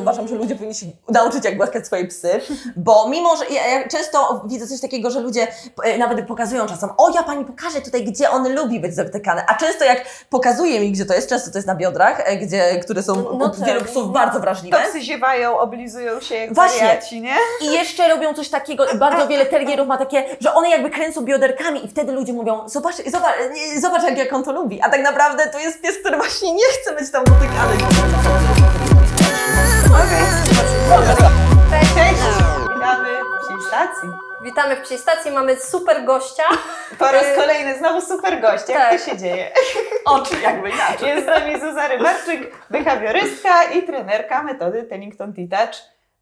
Uważam, że ludzie powinni się nauczyć, jak głaskać swoje psy, bo mimo, że ja, ja często widzę coś takiego, że ludzie e, nawet pokazują czasem, o ja pani pokażę tutaj, gdzie on lubi być zatykany, a często jak pokazuje mi, gdzie to jest, często to jest na biodrach, e, gdzie, które są No u tak. wielu psów bardzo wrażliwe. To psy ziewają, oblizują się jak Właśnie. wariaci, nie? I jeszcze robią coś takiego, bardzo wiele tergierów ma takie, że one jakby kręcą bioderkami i wtedy ludzie mówią, zobacz, zobacz, nie, zobacz jak, jak on to lubi, a tak naprawdę to jest pies, który właśnie nie chce być tam dotykany. Cześć, witamy w psiej stacji. Witamy w Psiej Stacji, mamy super gościa. Po raz Y, kolejny znowu super gość, jak tak. to się dzieje? Oczy jakby inaczej. Jest z nami Zuza Rybarczyk, behawiorystka i trenerka metody Tennington T-Touch.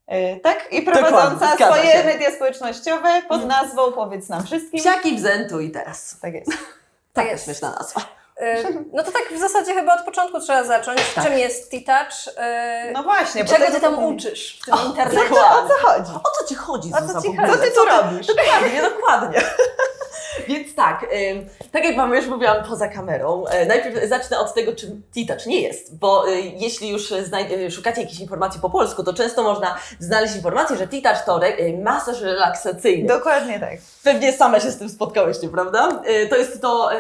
Yy, tak? I prowadząca Dokładnie, zgadza swoje się. media społecznościowe pod nazwą Powiedz nam wszystkim. Psiaki w zentu i teraz. Tak jest. Tak jest. jest śmieszna nazwa. No to tak w zasadzie chyba od początku trzeba zacząć. Tak. Czym jest T-Touch? No właśnie. Czego ty tam uczysz w tym O, internecie? O co chodzi? O co ci chodzi, O co ci chodzi? Co ty tu robisz? Dokładnie, dokładnie. Więc tak, tak jak Wam już mówiłam poza kamerą, e, najpierw zacznę od tego, czym T-Touch nie jest, bo y, jeśli już y, szukacie jakiejś informacji po polsku, to często można znaleźć informację, że T-Touch to re- masaż relaksacyjny. Dokładnie tak. Pewnie same się z tym spotkałyście, prawda? To jest to,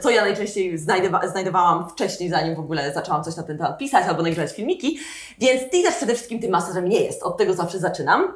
co ja najczęściej znajdowa- znajdowałam wcześniej, zanim w ogóle zaczęłam coś na ten temat pisać albo nagrywać filmiki. Więc T-Touch przede wszystkim tym masażem nie jest. Od tego zawsze zaczynam.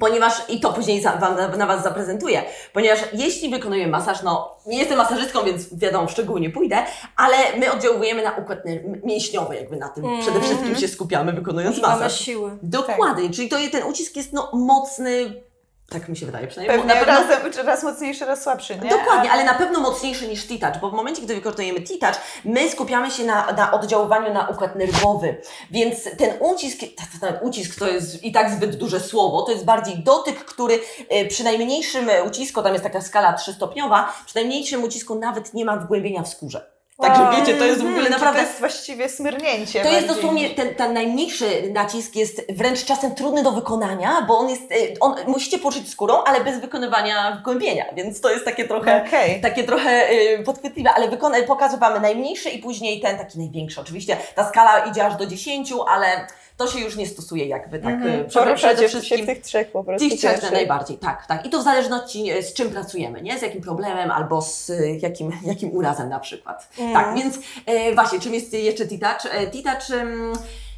Ponieważ, i to później za, wam, na, Was zaprezentuję, ponieważ jeśli wykonujemy masaż, no nie jestem masażystką, więc wiadomo, w szczegóły nie pójdę, ale my oddziałujemy na układ mięśniowy, jakby na tym Mhm. przede wszystkim się skupiamy, wykonując Używamy masaż. siły. Dokładnie, czyli to, ten ucisk jest no mocny, tak mi się wydaje przynajmniej. Pewnie na pewno, raz, raz mocniejszy, raz słabszy, nie? Dokładnie, A- ale na pewno mocniejszy niż T-Touch, bo w momencie, gdy wykonujemy T-Touch, my skupiamy się na, na oddziaływaniu na układ nerwowy, więc ten ucisk, ten ucisk to jest i tak zbyt duże słowo, to jest bardziej dotyk, który e, przy najmniejszym ucisku, tam jest taka skala trzystopniowa, przy najmniejszym ucisku nawet nie ma wgłębienia w skórze. Także Wow. wiecie, to jest w ogóle Mhm, naprawdę... To jest właściwie smyrnięcie. To jest dosłownie, ten, ten najmniejszy nacisk jest wręcz czasem trudny do wykonania, bo on jest, e, on, musicie poczuć skórą, ale bez wykonywania wgłębienia, więc to jest takie trochę... Okej. Takie trochę y, podchwytliwe, ale wykona- pokazywamy najmniejszy i później ten taki największy. Oczywiście ta skala idzie aż do 10, ale to się już nie stosuje jakby tak Mhm. y, przede, Poruszacie się w tych trzech po prostu. Tych trzech najbardziej, tak, tak. I to w zależności y, z czym pracujemy, nie? Z jakim problemem albo z y, jakim, jakim urazem na przykład. Mm. Tak, więc y, właśnie, czym jest jeszcze T-Touch? E, T-Touch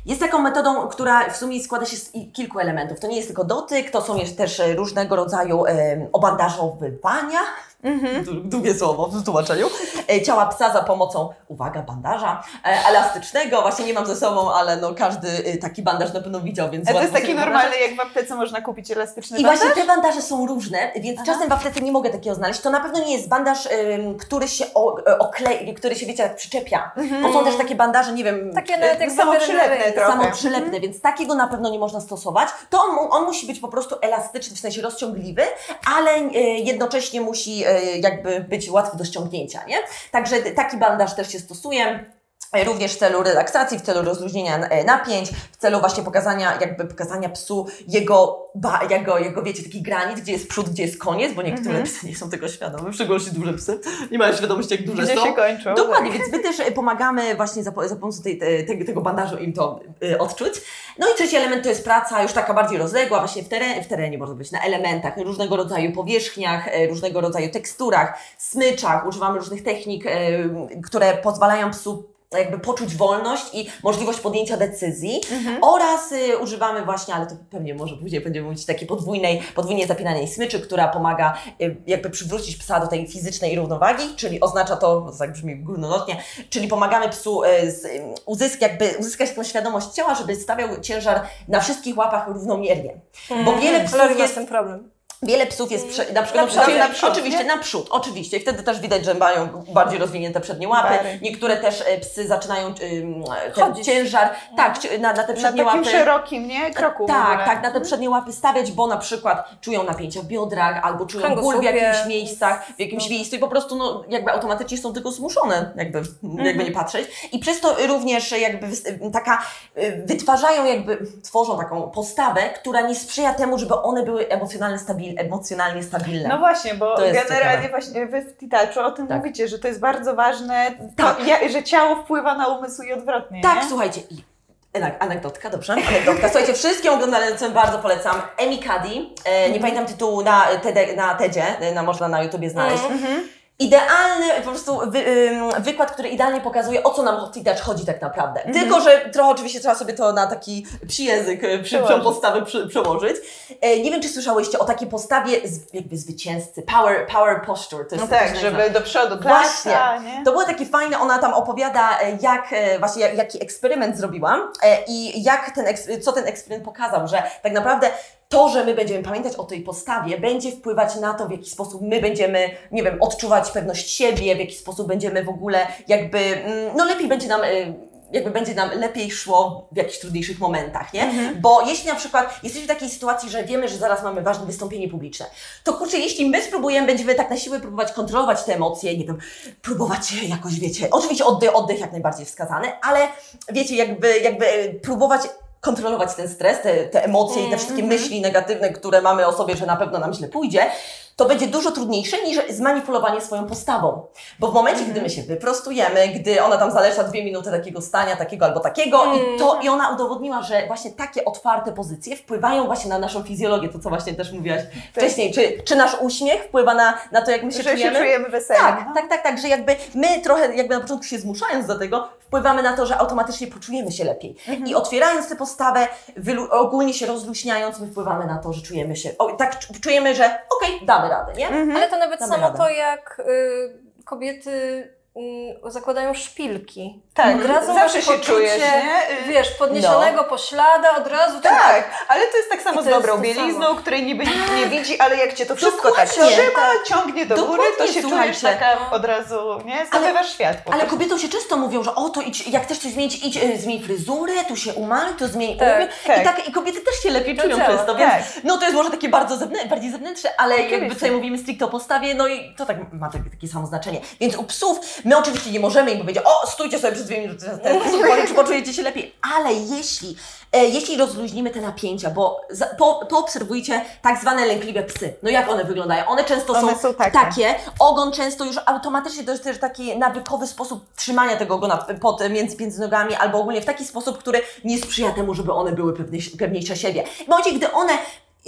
jest taką metodą, która w sumie składa się z kilku elementów. To nie jest tylko dotyk, to są też e, różnego rodzaju obandażowywania, Mhm. Długie słowo w tłumaczeniu, e, ciała psa za pomocą, uwaga, bandaża e, elastycznego. Właśnie nie mam ze sobą, ale no każdy e, taki bandaż na pewno widział, więc A to jest taki normalny, jak w aptece można kupić elastyczny i bandaż? właśnie te bandaże są różne, więc czasem w aptece nie mogę takiego znaleźć. To na pewno nie jest bandaż, który się oklei, który się wiecie, tak przyczepia. To są też takie bandaże, nie wiem, Takie nawet jak samoprzylepne trochę. samoprzylepne, więc takiego na pewno nie można stosować. To on, on musi być po prostu elastyczny, w sensie rozciągliwy, ale jednocześnie musi jakby być łatwy do ściągnięcia, nie? Także taki bandaż też się stosuje. E, Również w celu relaksacji, w celu rozluźnienia e, napięć, w celu właśnie pokazania, jakby pokazania psu jego, ba, jego, jego wiecie, takich granic, gdzie jest przód, gdzie jest koniec, bo niektóre Mhm. psy nie są tego świadome, w szczególności duże psy, nie mają świadomości, jak duże Gdzie są. się kończą. Dokładnie, więc my też e, pomagamy właśnie za, za pomocą tej, te- tego, bandażu im to y, odczuć. No i trzeci element to jest praca już taka bardziej rozległa, właśnie w, teren, w terenie może być, na elementach, różnego rodzaju powierzchniach, e, różnego rodzaju teksturach, smyczach. Używamy różnych technik, e, które pozwalają psu jakby poczuć wolność i możliwość podjęcia decyzji oraz y, używamy właśnie, ale to pewnie może później będziemy mówić takiej podwójnej, podwójnie zapinanej smyczy, która pomaga y, jakby przywrócić psa do tej fizycznej równowagi, czyli oznacza to, bo to tak brzmi górnolotnie, czyli pomagamy psu y, z, y, uzysk, jakby uzyskać taką świadomość ciała, żeby stawiał ciężar na wszystkich łapach równomiernie. Bo wiele psów jest tym problem. Wiele psów jest prze, na przykład Na przód, na przód, oczywiście nie? naprzód, oczywiście. I wtedy też widać, że mają bardziej rozwinięte przednie łapy. Bary. Niektóre też e, psy zaczynają ten Chodzić. ciężar tak, na, na te Na przednie takim łapy. szerokim, nie? Kroku Tak, tak, na te przednie łapy stawiać, bo na przykład czują napięcia w biodrach albo czują ból w Kręgosłupie. jakimś miejscach, w jakimś No. miejscu i po prostu no, jakby automatycznie są tylko zmuszone, jakby, Mhm. jakby nie patrzeć. I przez to również jakby wys- taka wytwarzają jakby, tworzą taką postawę, która nie sprzyja temu, żeby one były emocjonalnie, emocjonalnie stabilne. No właśnie, bo generalnie ciekawe. właśnie wy w Titaczu o tym Tak. mówicie, że to jest bardzo ważne, Tak. to, że ciało wpływa na umysł i odwrotnie, Tak, nie? słuchajcie, i Anek- Anegdotka, dobrze? Anegdotka. Słuchajcie, wszystkim oglądającym bardzo polecam. Emi Cuddy, e, nie pamiętam tytułu na, TED, na TEDzie, na, można na YouTubie znaleźć. Idealny po prostu wy, wykład, który idealnie pokazuje, o co nam Touch chodzi tak naprawdę. Tylko, że trochę oczywiście trzeba sobie to na taki psi język, e, przy, przy postawę przy, przełożyć. E, nie wiem, czy słyszałyście o takiej postawie z, jakby zwycięzcy, power, power posture. To No jest to tak, żeby do przodu Właśnie. klasa, nie? To było takie fajne, ona tam opowiada, e, jak e, właśnie jak, jaki eksperyment zrobiłam i jak ten, co ten eksperyment pokazał, że tak naprawdę to, że my będziemy pamiętać o tej postawie, będzie wpływać na to, w jaki sposób my będziemy, nie wiem, odczuwać pewność siebie, w jaki sposób będziemy w ogóle jakby, mm, no lepiej będzie nam. e, Jakby będzie nam lepiej szło w jakichś trudniejszych momentach, nie? Bo jeśli na przykład jesteśmy w takiej sytuacji, że wiemy, że zaraz mamy ważne wystąpienie publiczne, to kurczę, jeśli my spróbujemy, będziemy tak na siłę próbować kontrolować te emocje, nie wiem, próbować jakoś, wiecie, oczywiście oddech, oddech jak najbardziej wskazany, ale wiecie, jakby, jakby e, próbować kontrolować ten stres, te, te emocje i te wszystkie myśli negatywne, które mamy o sobie, że na pewno nam źle pójdzie, to będzie dużo trudniejsze niż zmanipulowanie swoją postawą. Bo w momencie, gdy my się wyprostujemy, gdy ona tam zalesza dwie minuty takiego stania, takiego albo takiego, i, to, i ona udowodniła, że właśnie takie otwarte pozycje wpływają właśnie na naszą fizjologię, to co właśnie też mówiłaś wcześniej. Czy, czy nasz uśmiech wpływa na, na to, jak my się Że się czujemy? czujemy weselnie. Tak, tak, tak, tak, że jakby my trochę jakby na początku się zmuszając do tego, wpływamy na to, że automatycznie poczujemy się lepiej. I otwierając tę postawę, ogólnie się rozluźniając, my wpływamy na to, że czujemy się, o, tak cz- czujemy, że okej, damy radę, nie? Ale to nawet Damy samo radę. to, jak y, kobiety zakładają szpilki. Tak, od razu zawsze się poczucie, czujesz, nie? Wiesz, podniesionego poślada, od razu ci Tak, ale to jest tak samo z dobrą bielizną, samo. której niby nikt nie widzi, ale jak cię to wszystko tak Dokładnie. trzyma, ciągnie do góry, to Dokładnie, się czujesz taka od razu, nie? Zdobywasz świat. Ale kobietom się często mówią, że o to idź, jak chcesz coś zmienić, idź, y, zmień fryzurę, tu się umaluj, tu zmień Tak, umiar. tak. I, tak, I kobiety też się lepiej czują przez to, więc tak. no to jest może takie bardzo zewnę, bardziej zewnętrzne, ale jakby Oczywiście. tutaj mówimy stricte o postawie, no i to tak ma takie, takie samo znaczenie. Więc u psów my oczywiście nie możemy im powiedzieć, o stójcie sobie przez dwie minuty, czy poczujecie się lepiej, ale jeśli, e, jeśli rozluźnimy te napięcia, bo za, po, poobserwujcie tak zwane lękliwe psy, no jak one wyglądają? One często One są, są takie. takie, ogon często już automatycznie to jest też taki nawykowy sposób trzymania tego ogona pod, między, między nogami, albo ogólnie w taki sposób, który nie sprzyja temu, żeby one były pewniejsze siebie. W momencie, gdy one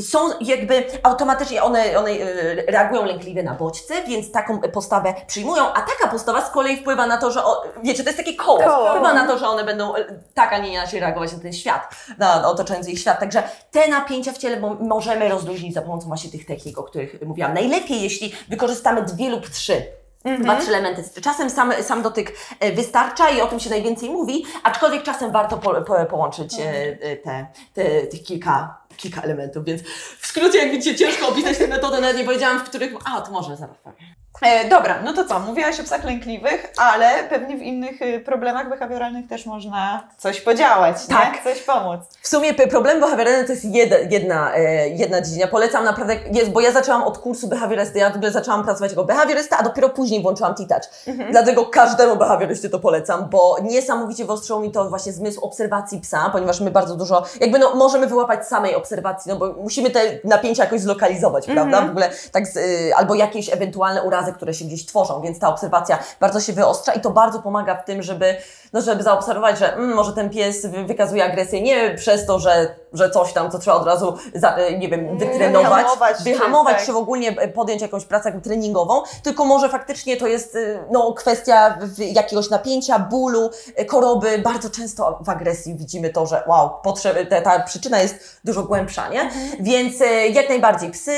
są jakby automatycznie, one, one e, reagują lękliwie na bodźce, więc taką postawę przyjmują, a taka postawa z kolei wpływa na to, że, o, wiecie, to jest takie koło, Koło. wpływa na to, że one będą e, tak, a nie inaczej reagować na ten świat, na otaczający ich świat. Także te napięcia w ciele mo- możemy rozluźnić za pomocą właśnie tych technik, o których mówiłam. Najlepiej, jeśli wykorzystamy dwie lub trzy. Dwa, trzy elementy. Czasem sam, sam dotyk e, wystarcza i o tym się najwięcej mówi, aczkolwiek czasem warto po, po, połączyć e, e, te, te, tych kilka, kilka elementów, więc w skrócie, jak widzicie, ciężko opisać tę metodę, nawet nie powiedziałam, w których... A, to może zaraz powiem. E, dobra, no to co? Mówiłaś o psach lękliwych, ale pewnie w innych y, problemach behawioralnych też można coś podziałać, Tak. nie? Coś pomóc. W sumie problem behawioralny to jest jedna, jedna, e, jedna dziedzina. Polecam naprawdę, jest, bo ja zaczęłam od kursu behawiorysty, ja w ogóle zaczęłam pracować jako behawiorysta, a dopiero później włączyłam T-Touch. Dlatego każdemu behawioryście to polecam, bo niesamowicie wyostrzyło mi to właśnie zmysł obserwacji psa, ponieważ my bardzo dużo, jakby no, możemy wyłapać samej obserwacji, no bo musimy te napięcia jakoś zlokalizować, prawda? W ogóle tak, z, y, albo jakieś ewentualne urazy, które się gdzieś tworzą, więc ta obserwacja bardzo się wyostrza i to bardzo pomaga w tym, żeby, no, żeby zaobserwować, że mm, może ten pies wy- wykazuje agresję nie przez to, że, że coś tam, co trzeba od razu, za, y, nie wiem, wytrenować, wyhamować, czy wyhamować tak. czy w ogóle podjąć jakąś pracę treningową, tylko może faktycznie to jest y, no, kwestia jakiegoś napięcia, bólu, choroby. Bardzo często w agresji widzimy to, że wow, potrzeby, ta, ta przyczyna jest dużo głębsza, nie? Więc y, jak najbardziej psy,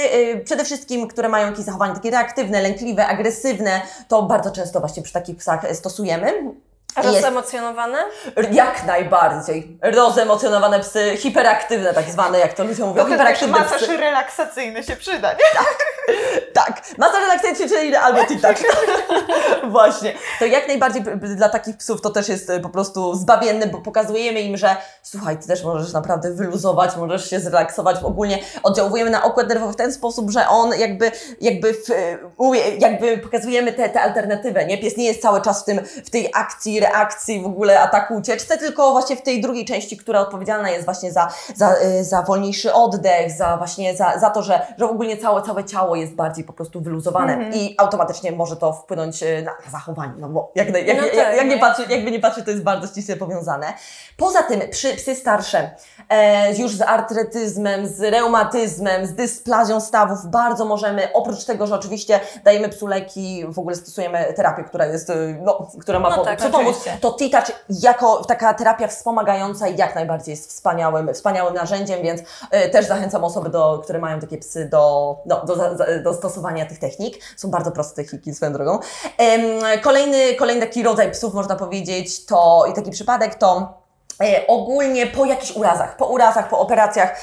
przede wszystkim, które mają jakieś zachowania takie reaktywne, lękliwe, agresywne, to bardzo często właśnie przy takich psach stosujemy. A Jest- rozemocjonowane? Jak najbardziej. Rozemocjonowane psy, hiperaktywne tak zwane, jak to ludzie mówią. To też hiperaktywne masaż psy. relaksacyjny się przyda, nie? Tak, masa relaksacji, czyli albo tak. Właśnie. To jak najbardziej dla takich psów to też jest e, po prostu zbawienne, bo pokazujemy im, że słuchaj, ty też możesz naprawdę wyluzować, możesz się zrelaksować. Ogólnie oddziałujemy na układ nerwowy w ten sposób, że on jakby, jakby, w, mówię, jakby pokazujemy tę te, alternatywę, nie? Pies nie jest cały czas w tym, w tej akcji, reakcji, w ogóle ataku, ucieczce, tylko właśnie w tej drugiej części, która odpowiedzialna jest właśnie za, za, e, za wolniejszy oddech, za właśnie za, za to, że, że ogólnie całe, całe ciało ciało jest bardziej po prostu wyluzowane Mhm. i automatycznie może to wpłynąć e, na zachowanie, no bo jak, jak, jak, No tak, jak, jak nie nie? patrzy, jakby nie patrzy, to jest bardzo ściśle powiązane. Poza tym przy, psy starsze, już z artretyzmem, z reumatyzmem, z dysplazją stawów, bardzo możemy, oprócz tego, że oczywiście dajemy psu leki, w ogóle stosujemy terapię, która jest, e, no, która ma No po, tak, pomóc, to T-Touch jako taka terapia wspomagająca jak najbardziej jest wspaniałym, wspaniałym narzędziem, więc e, też zachęcam osoby, do, które mają takie psy do, no, do, do stosowania tych technik. Są bardzo proste techniki swoją drogą. Kolejny, kolejny taki rodzaj psów, można powiedzieć, to i taki przypadek to E, ogólnie po jakichś urazach, po urazach, po operacjach,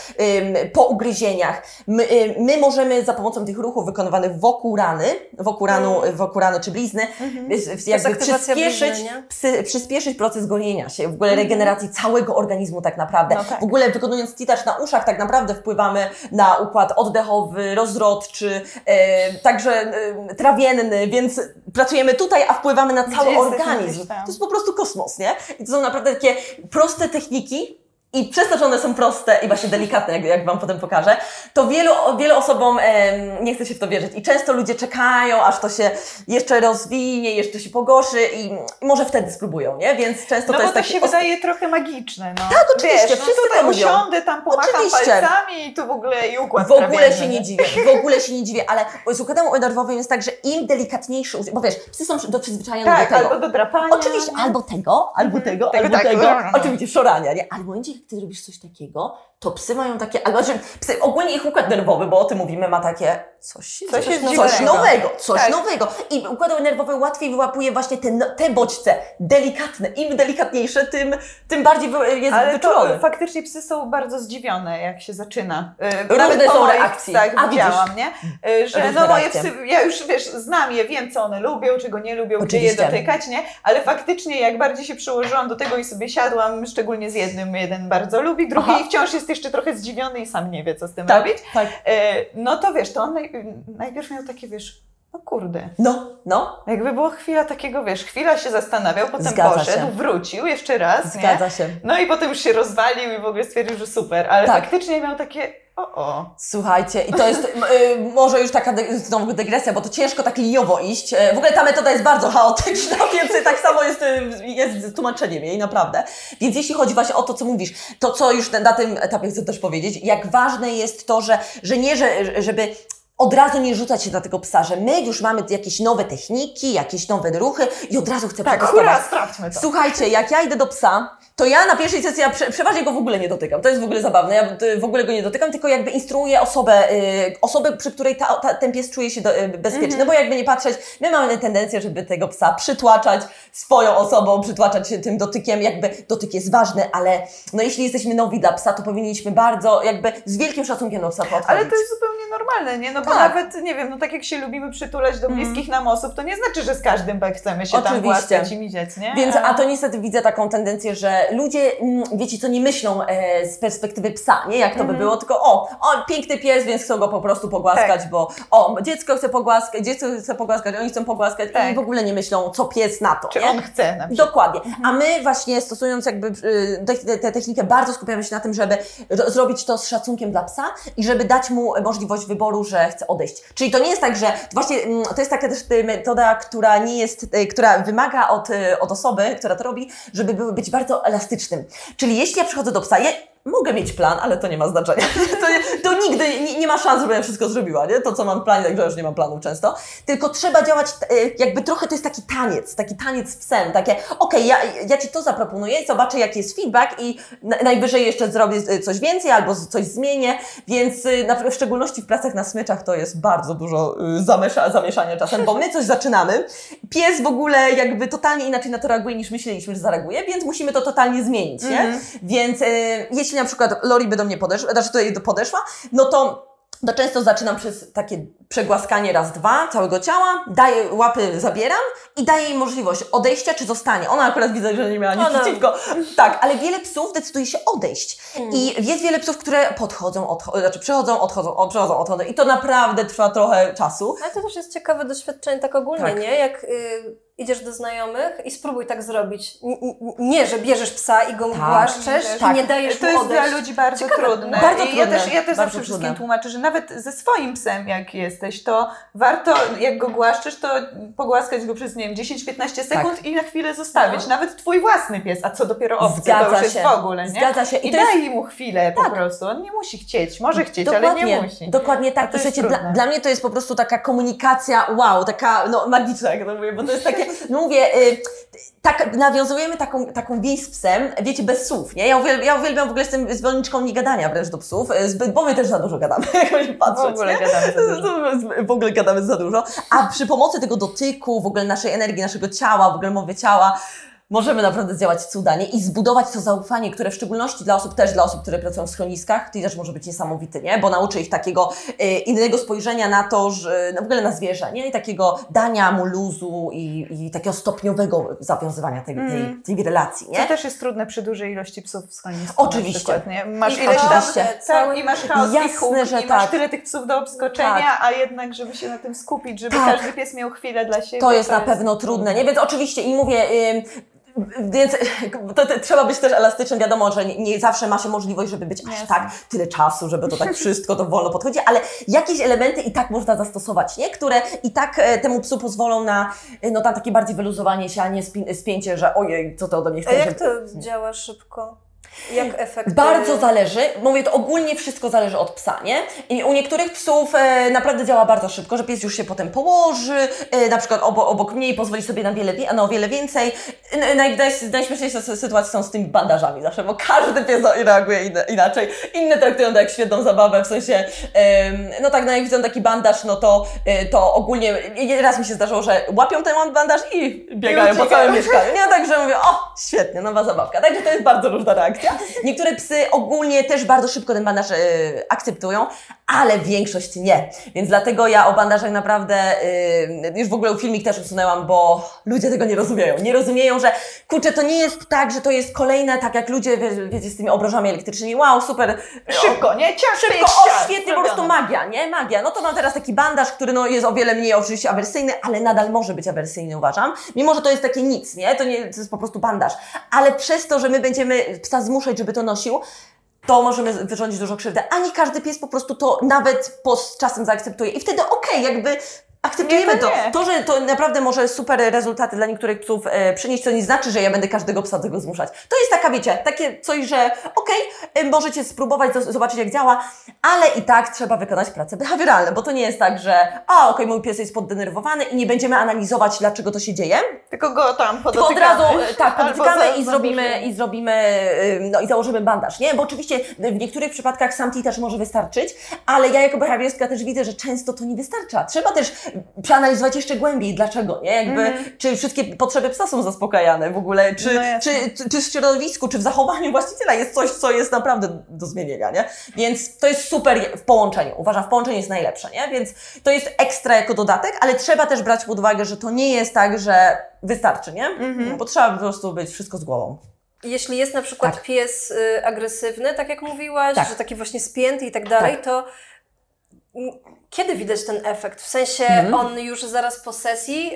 po ugryzieniach, my, my możemy za pomocą tych ruchów wykonywanych wokół rany, wokół, ranu, wokół rany czy blizny, y, jakby przyspieszyć, psy, przyspieszyć proces gojenia się, w ogóle regeneracji całego organizmu tak naprawdę. No tak. W ogóle wykonując titacz na uszach tak naprawdę wpływamy na układ oddechowy, rozrodczy, e, także e, trawienny, więc pracujemy tutaj, a wpływamy na cały organizm. To jest po prostu kosmos, nie? I to są naprawdę takie proste techniki, i przez to, że one są proste i właśnie delikatne, jak, jak Wam potem pokażę, to wielu, wielu osobom em, nie chce się w to wierzyć. I często ludzie czekają, aż to się jeszcze rozwinie, jeszcze się pogorszy i, może wtedy spróbują, nie? Więc często No to bo jest to taki się wydaje trochę magiczne, no. Tak, oczywiście, Wiesz, no wszyscy tutaj to mówią. usiądę, tam pomacham Oczywiście. palcami i tu w ogóle i układ W ogóle się nie nie? dziwię, w ogóle się nie dziwię, ale z układem nerwowym jest tak, że im delikatniejszy, bo wiesz, psy są do przyzwyczajone Tak, do tego. albo do drapania. Oczywiście, albo tego, albo tego, Tego albo tak, tego. no, no. Oczywiście, szorania, nie? Ale w ty robisz coś takiego, to psy mają takie, albo znaczy, psy, ogólnie ich układ nerwowy, bo o tym mówimy, ma takie coś, Coś coś dziwnego. nowego, coś Tak. nowego. I układ nerwowy łatwiej wyłapuje właśnie te, no- te bodźce, delikatne. Im delikatniejsze, tym, tym bardziej jest Ale wyczulony. to faktycznie psy są bardzo zdziwione, jak się zaczyna. Yy, Różne nawet po są moich reakcje. psach A, widziałam, nie? Yy, Że Różne no moje reakcje. psy, ja już wiesz, znam je, wiem co one lubią, czego nie lubią, gdzie je Oczywiście. dotykać, nie? Ale faktycznie jak bardziej się przyłożyłam do tego i sobie siadłam, szczególnie z jednym, jeden bardzo lubi, drugi Aha. wciąż jest jeszcze trochę zdziwiony i sam nie wie, co z tym tak, robić. tak. E, no to wiesz, to on naj, najpierw miał takie, wiesz, no kurde. No, no, Jakby była chwila takiego, wiesz, chwila się zastanawiał, potem Zgadza poszedł, się. wrócił jeszcze raz, nie? zgadza się. No i potem już się rozwalił i w ogóle stwierdził, że super, ale Tak. faktycznie miał takie, o o. Słuchajcie, i to jest y, może już taka znowu dygresja, bo to ciężko tak liniowo iść. E, W ogóle ta metoda jest bardzo chaotyczna, więc tak samo jest, y, jest z tłumaczeniem jej, naprawdę. Więc jeśli chodzi właśnie o to, co mówisz, to co już na- na tym etapie chcę też powiedzieć, jak ważne jest to, że, że nie, że, żeby od razu nie rzucać się na tego psa, że my już mamy jakieś nowe techniki, jakieś nowe ruchy i od razu chcę Tak, przetestować. hurra, sprawdźmy to. Słuchajcie, jak ja idę do psa, to ja na pierwszej sesji ja prze, przeważnie go w ogóle nie dotykam. To jest w ogóle zabawne. Ja w ogóle go nie dotykam, tylko jakby instruuję osobę, y, osobę przy której ta, ta, ten pies czuje się do, y, bezpieczny. No bo jakby nie patrzeć, my mamy tendencję, żeby tego psa przytłaczać swoją osobą, przytłaczać się tym dotykiem. Jakby dotyk jest ważny, ale no jeśli jesteśmy nowi dla psa, to powinniśmy bardzo jakby z wielkim szacunkiem do psa podchodzić. Ale to jest zupełnie normalne, nie? No bo Tak. nawet, nie wiem, no tak jak się lubimy przytulać do Mhm. bliskich nam osób, to nie znaczy, że z każdym chcemy się tam Oczywiście. głaskać i miziać, nie? Więc, a to niestety widzę taką tendencję, że ludzie, mm, wiecie co, nie myślą e, z perspektywy psa, nie? Jak to by było, tylko o, o, piękny pies, więc chcą go po prostu pogłaskać, Tak. bo o, dziecko chce pogłaskać, dziecko chce pogłaskać, oni chcą pogłaskać Tak. i w ogóle nie myślą, co pies na to, Czy nie? on chce na przykład. Dokładnie. A my właśnie stosując jakby y, tę technikę, bardzo skupiamy się na tym, żeby ro- zrobić to z szacunkiem dla psa i żeby dać mu możliwość wyboru, że chce odejść. Czyli to nie jest tak, że właśnie mm, to jest taka też y, metoda, która nie jest, y, która wymaga od, y, od osoby, która to robi, żeby być bardzo elastycznym. Czyli jeśli ja przychodzę do psa, ja mogę mieć plan, ale to nie ma znaczenia. To, nie- to nigdy nie, nie ma szans, żebym ja wszystko zrobiła, nie? To, co mam w planie, także już nie mam planu często. Tylko trzeba działać, y, jakby trochę to jest taki taniec, taki taniec w sen, takie, okej, ja, ja Ci to zaproponuję, zobaczę jaki jest feedback i na, najwyżej jeszcze zrobię y, coś więcej albo coś zmienię, więc y, na, w szczególności w pracach na smyczach to jest bardzo dużo zamesza, zamieszania czasem, bo my coś zaczynamy, pies w ogóle jakby totalnie inaczej na to reaguje niż myśleliśmy, że zareaguje, więc musimy to totalnie zmienić, nie? Mhm. Więc y, jeśli na przykład Lori by do mnie podeszła, znaczy tutaj podeszła, no to to często zaczynam przez takie przegłaskanie raz, dwa całego ciała, daję łapy, zabieram i daję jej możliwość odejścia czy zostania. Ona akurat widzę, że nie miała nic Ona- przeciwko. Tak, ale wiele psów decyduje się odejść. Mm. I jest wiele psów, które podchodzą, odchodzą, znaczy przychodzą, odchodzą, o, przychodzą, odchodzą. I to naprawdę trwa trochę czasu. Ale to też jest ciekawe doświadczenie tak ogólnie, Tak. nie? Jak, y, idziesz do znajomych i spróbuj tak zrobić. N- nie, że bierzesz psa i go Tak. głaszczesz Tak. i nie dajesz To mu jest odejść. dla ludzi bardzo Ciekawe. trudne. Bardzo I ja trudne. też, ja też zawsze wszystkim trudne. tłumaczę, że nawet ze swoim psem jak jesteś, to warto, jak go głaszczesz, to pogłaskać go przez, nie wiem, 10-15 sekund i na chwilę zostawić. No. Nawet twój własny pies, a co dopiero obcy, to Zgadza już jest się. w ogóle, nie? Zgadza się. I, to jest- daj mu chwilę po prostu. On nie musi chcieć. Może chcieć, ale nie musi. Dokładnie tak. to I jest słuchajcie, dla, trudne. dla mnie to jest po prostu taka komunikacja, wow, taka no, magiczna, jak to mówię, bo to jest takie, no mówię, y, tak, nawiązujemy taką, taką więź z psem, wiecie, bez słów, nie? Ja uwielbiam, ja uwielbiam w ogóle z tym zwolenniczką nie gadania wręcz do psów, y, zbyt, bo my też za dużo gadamy, jak się W patrzeć, ogóle nie? gadamy za dużo. W ogóle gadamy za dużo. A przy pomocy tego dotyku, w ogóle naszej energii, naszego ciała, w ogóle mowy ciała, możemy naprawdę zdziałać cuda, nie? I zbudować to zaufanie, które w szczególności dla osób, też dla osób, które pracują w schroniskach, to też może być niesamowity, nie? Bo nauczy ich takiego e, innego spojrzenia na to, że no w ogóle na zwierzę, nie? I takiego dania mu luzu i, i takiego stopniowego zawiązywania tej, Mm. tej, tej relacji, To nie? też jest trudne przy dużej ilości psów w schronisku. Oczywiście. Nie? Masz I ileś tam, oczywiście. tak, i masz chaos Jasne, i huk, że i masz tak. tyle tych psów do obskoczenia, Tak. a jednak, żeby się na tym skupić, żeby Tak. każdy pies miał chwilę dla siebie. To jest na pewno trudne, nie? Więc oczywiście i mówię, ym, więc to, to, trzeba być też elastycznym. Wiadomo, że nie, nie zawsze ma się możliwość, żeby być aż tak tyle czasu, żeby to tak wszystko to wolno podchodzi, ale jakieś elementy i tak można zastosować, nie? Które i tak e, temu psu pozwolą na e, no, tam takie bardziej wyluzowanie się, a nie spięcie, że ojej, co to ode mnie A chce. jak żeby- to działa szybko? Jak efekt? Bardzo zależy, mówię to ogólnie wszystko zależy od psa, nie? I u niektórych psów e, naprawdę działa bardzo szybko, że pies już się potem położy, e, na przykład obok, obok mnie i pozwoli sobie na wiele, wie- na o wiele więcej. E, Naj, naj, najśmieszniejsze sy- sytuacje są z tymi bandażami zawsze, bo każdy pies reaguje inne, inaczej. Inne traktują to jak świetną zabawę, w sensie, em, no tak, no jak widzą taki bandaż, no to, e, to ogólnie, e, raz mi się zdarzyło, że łapią ten bandaż i biegają po uciekają. całym mieszkaniu, nie? Także mówię, o, świetnie, nowa zabawka. Także to jest bardzo różna reakcja. Niektóre psy ogólnie też bardzo szybko ten bandaż e, akceptują, ale większość nie. Więc dlatego ja o bandażach naprawdę e, już w ogóle filmik też usunęłam, bo ludzie tego nie rozumieją. Nie rozumieją, że kurczę, to nie jest tak, że to jest kolejne, tak jak ludzie, wie- wiecie, z tymi obrożami elektrycznymi, wow, super. Szybko, nie? Ciach, Szybko, o świetnie, po prostu magia, nie? Magia. No to mam teraz taki bandaż, który no, jest o wiele mniej oczywiście awersyjny, ale nadal może być awersyjny, uważam. Mimo, że to jest takie nic, nie? To, nie, to jest po prostu bandaż. Ale przez to, że my będziemy psa zmuszać, żeby to nosił, to możemy wyrządzić dużo krzywdy. A nie każdy pies po prostu to nawet po, czasem zaakceptuje. I wtedy okej, jakby akceptujemy Nie, to to. nie. To, że to naprawdę może super rezultaty dla niektórych psów e, przynieść, to nie znaczy, że ja będę każdego psa do tego zmuszać. To jest taka, wiecie, takie coś, że okej, e, możecie spróbować, zo- zobaczyć jak działa, ale i tak trzeba wykonać prace behawioralne, bo to nie jest tak, że a okej, mój pies jest poddenerwowany i nie będziemy analizować, dlaczego to się dzieje, Tylko go tam tylko od podotykamy. razu e, tak, podotykamy i zrobimy, i zrobimy, no i założymy bandaż, nie? Bo oczywiście w niektórych przypadkach sam też może wystarczyć, ale ja jako behawioristka też widzę, że często to nie wystarcza. Trzeba też przeanalizować jeszcze głębiej, dlaczego, nie? Jakby, czy wszystkie potrzeby psa są zaspokajane w ogóle, czy, No czy, czy, czy w środowisku, czy w zachowaniu właściciela jest coś, co jest naprawdę do zmienienia, nie? Więc to jest super w połączeniu. Uważam, w połączeniu jest najlepsze, nie? Więc to jest ekstra jako dodatek, ale trzeba też brać pod uwagę, że to nie jest tak, że wystarczy, nie? Mhm. No, bo trzeba po prostu być wszystko z głową. Jeśli jest na przykład Tak. pies y, agresywny, tak jak mówiłaś, Tak. że taki właśnie spięty i tak dalej, to mm, kiedy widać ten efekt? W sensie Mhm. on już zaraz po sesji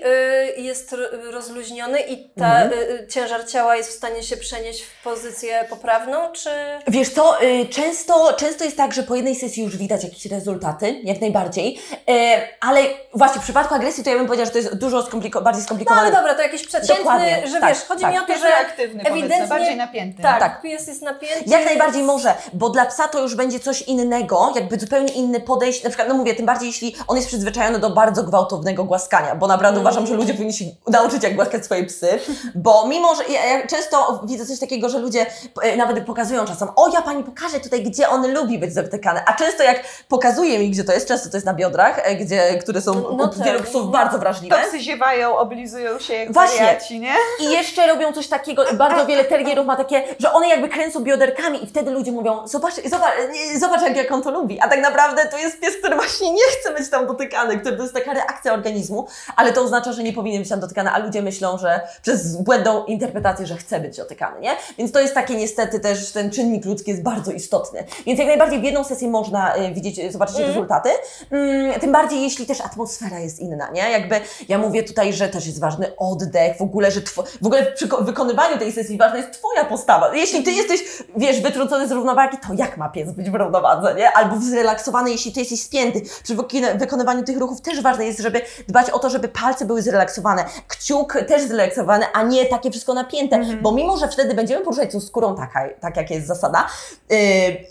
y, jest rozluźniony i ta Mhm. y, y, ciężar ciała jest w stanie się przenieść w pozycję poprawną, czy... Wiesz co, y, często, często jest tak, że po jednej sesji już widać jakieś rezultaty, jak najbardziej, y, ale właśnie w przypadku agresji to ja bym powiedziała, że to jest dużo skompliko- bardziej No skomplikowane. ale dobra, to jakiś przeciętny, Dokładnie, że tak, wiesz, chodzi tak. mi o to, że powiedzmy, ewidentnie- bardziej napięty. tak, Tak. pies jest napięty. Jak najbardziej może, bo dla psa to już będzie coś innego, jakby zupełnie inne podejście. Na przykład, no mówię, tym bardziej jeśli on jest przyzwyczajony do bardzo gwałtownego głaskania, bo naprawdę Mm. uważam, że ludzie powinni się nauczyć, jak głaskać swoje psy, bo mimo, że ja, często widzę coś takiego, że ludzie e, nawet pokazują czasem, o ja pani pokażę tutaj, gdzie on lubi być zatykany, a często jak pokazuje mi, gdzie to jest, często to jest na biodrach, e, gdzie, które są No u tak. wielu psów bardzo wrażliwe. Psy ziewają, oblizują się jak Właśnie. wariaci, nie? I jeszcze robią coś takiego, bardzo wiele tergierów ma takie, że one jakby kręcą bioderkami i wtedy ludzie mówią, zobacz, zobacz, zobacz jak, jak on to lubi. A tak naprawdę to jest pies, który właśnie nie chce być tam dotykany, to jest taka reakcja organizmu, ale to oznacza, że nie powinien być tam dotykany, a ludzie myślą, że przez błędną interpretację, że chce być dotykany, nie? Więc to jest takie niestety też, ten czynnik ludzki jest bardzo istotny. Więc jak najbardziej w jedną sesję można y, widzieć, y, zobaczyć Mhm. rezultaty, mm, tym bardziej jeśli też atmosfera jest inna, nie? Jakby ja mówię tutaj, że też jest ważny oddech, w ogóle, że w ogóle przy ko- wykonywaniu tej sesji ważna jest Twoja postawa. Jeśli Ty jesteś, wiesz, wytrącony z równowagi, to jak ma pies być w równowadze, nie? Albo zrelaksowany, jeśli Ty jesteś spięty. Przy wykin- wykonywaniu tych ruchów też ważne jest, żeby dbać o to, żeby palce były zrelaksowane, kciuk też zrelaksowany, a nie takie wszystko napięte, bo mimo, że wtedy będziemy poruszać tą skórą taka, tak jak jest zasada yy,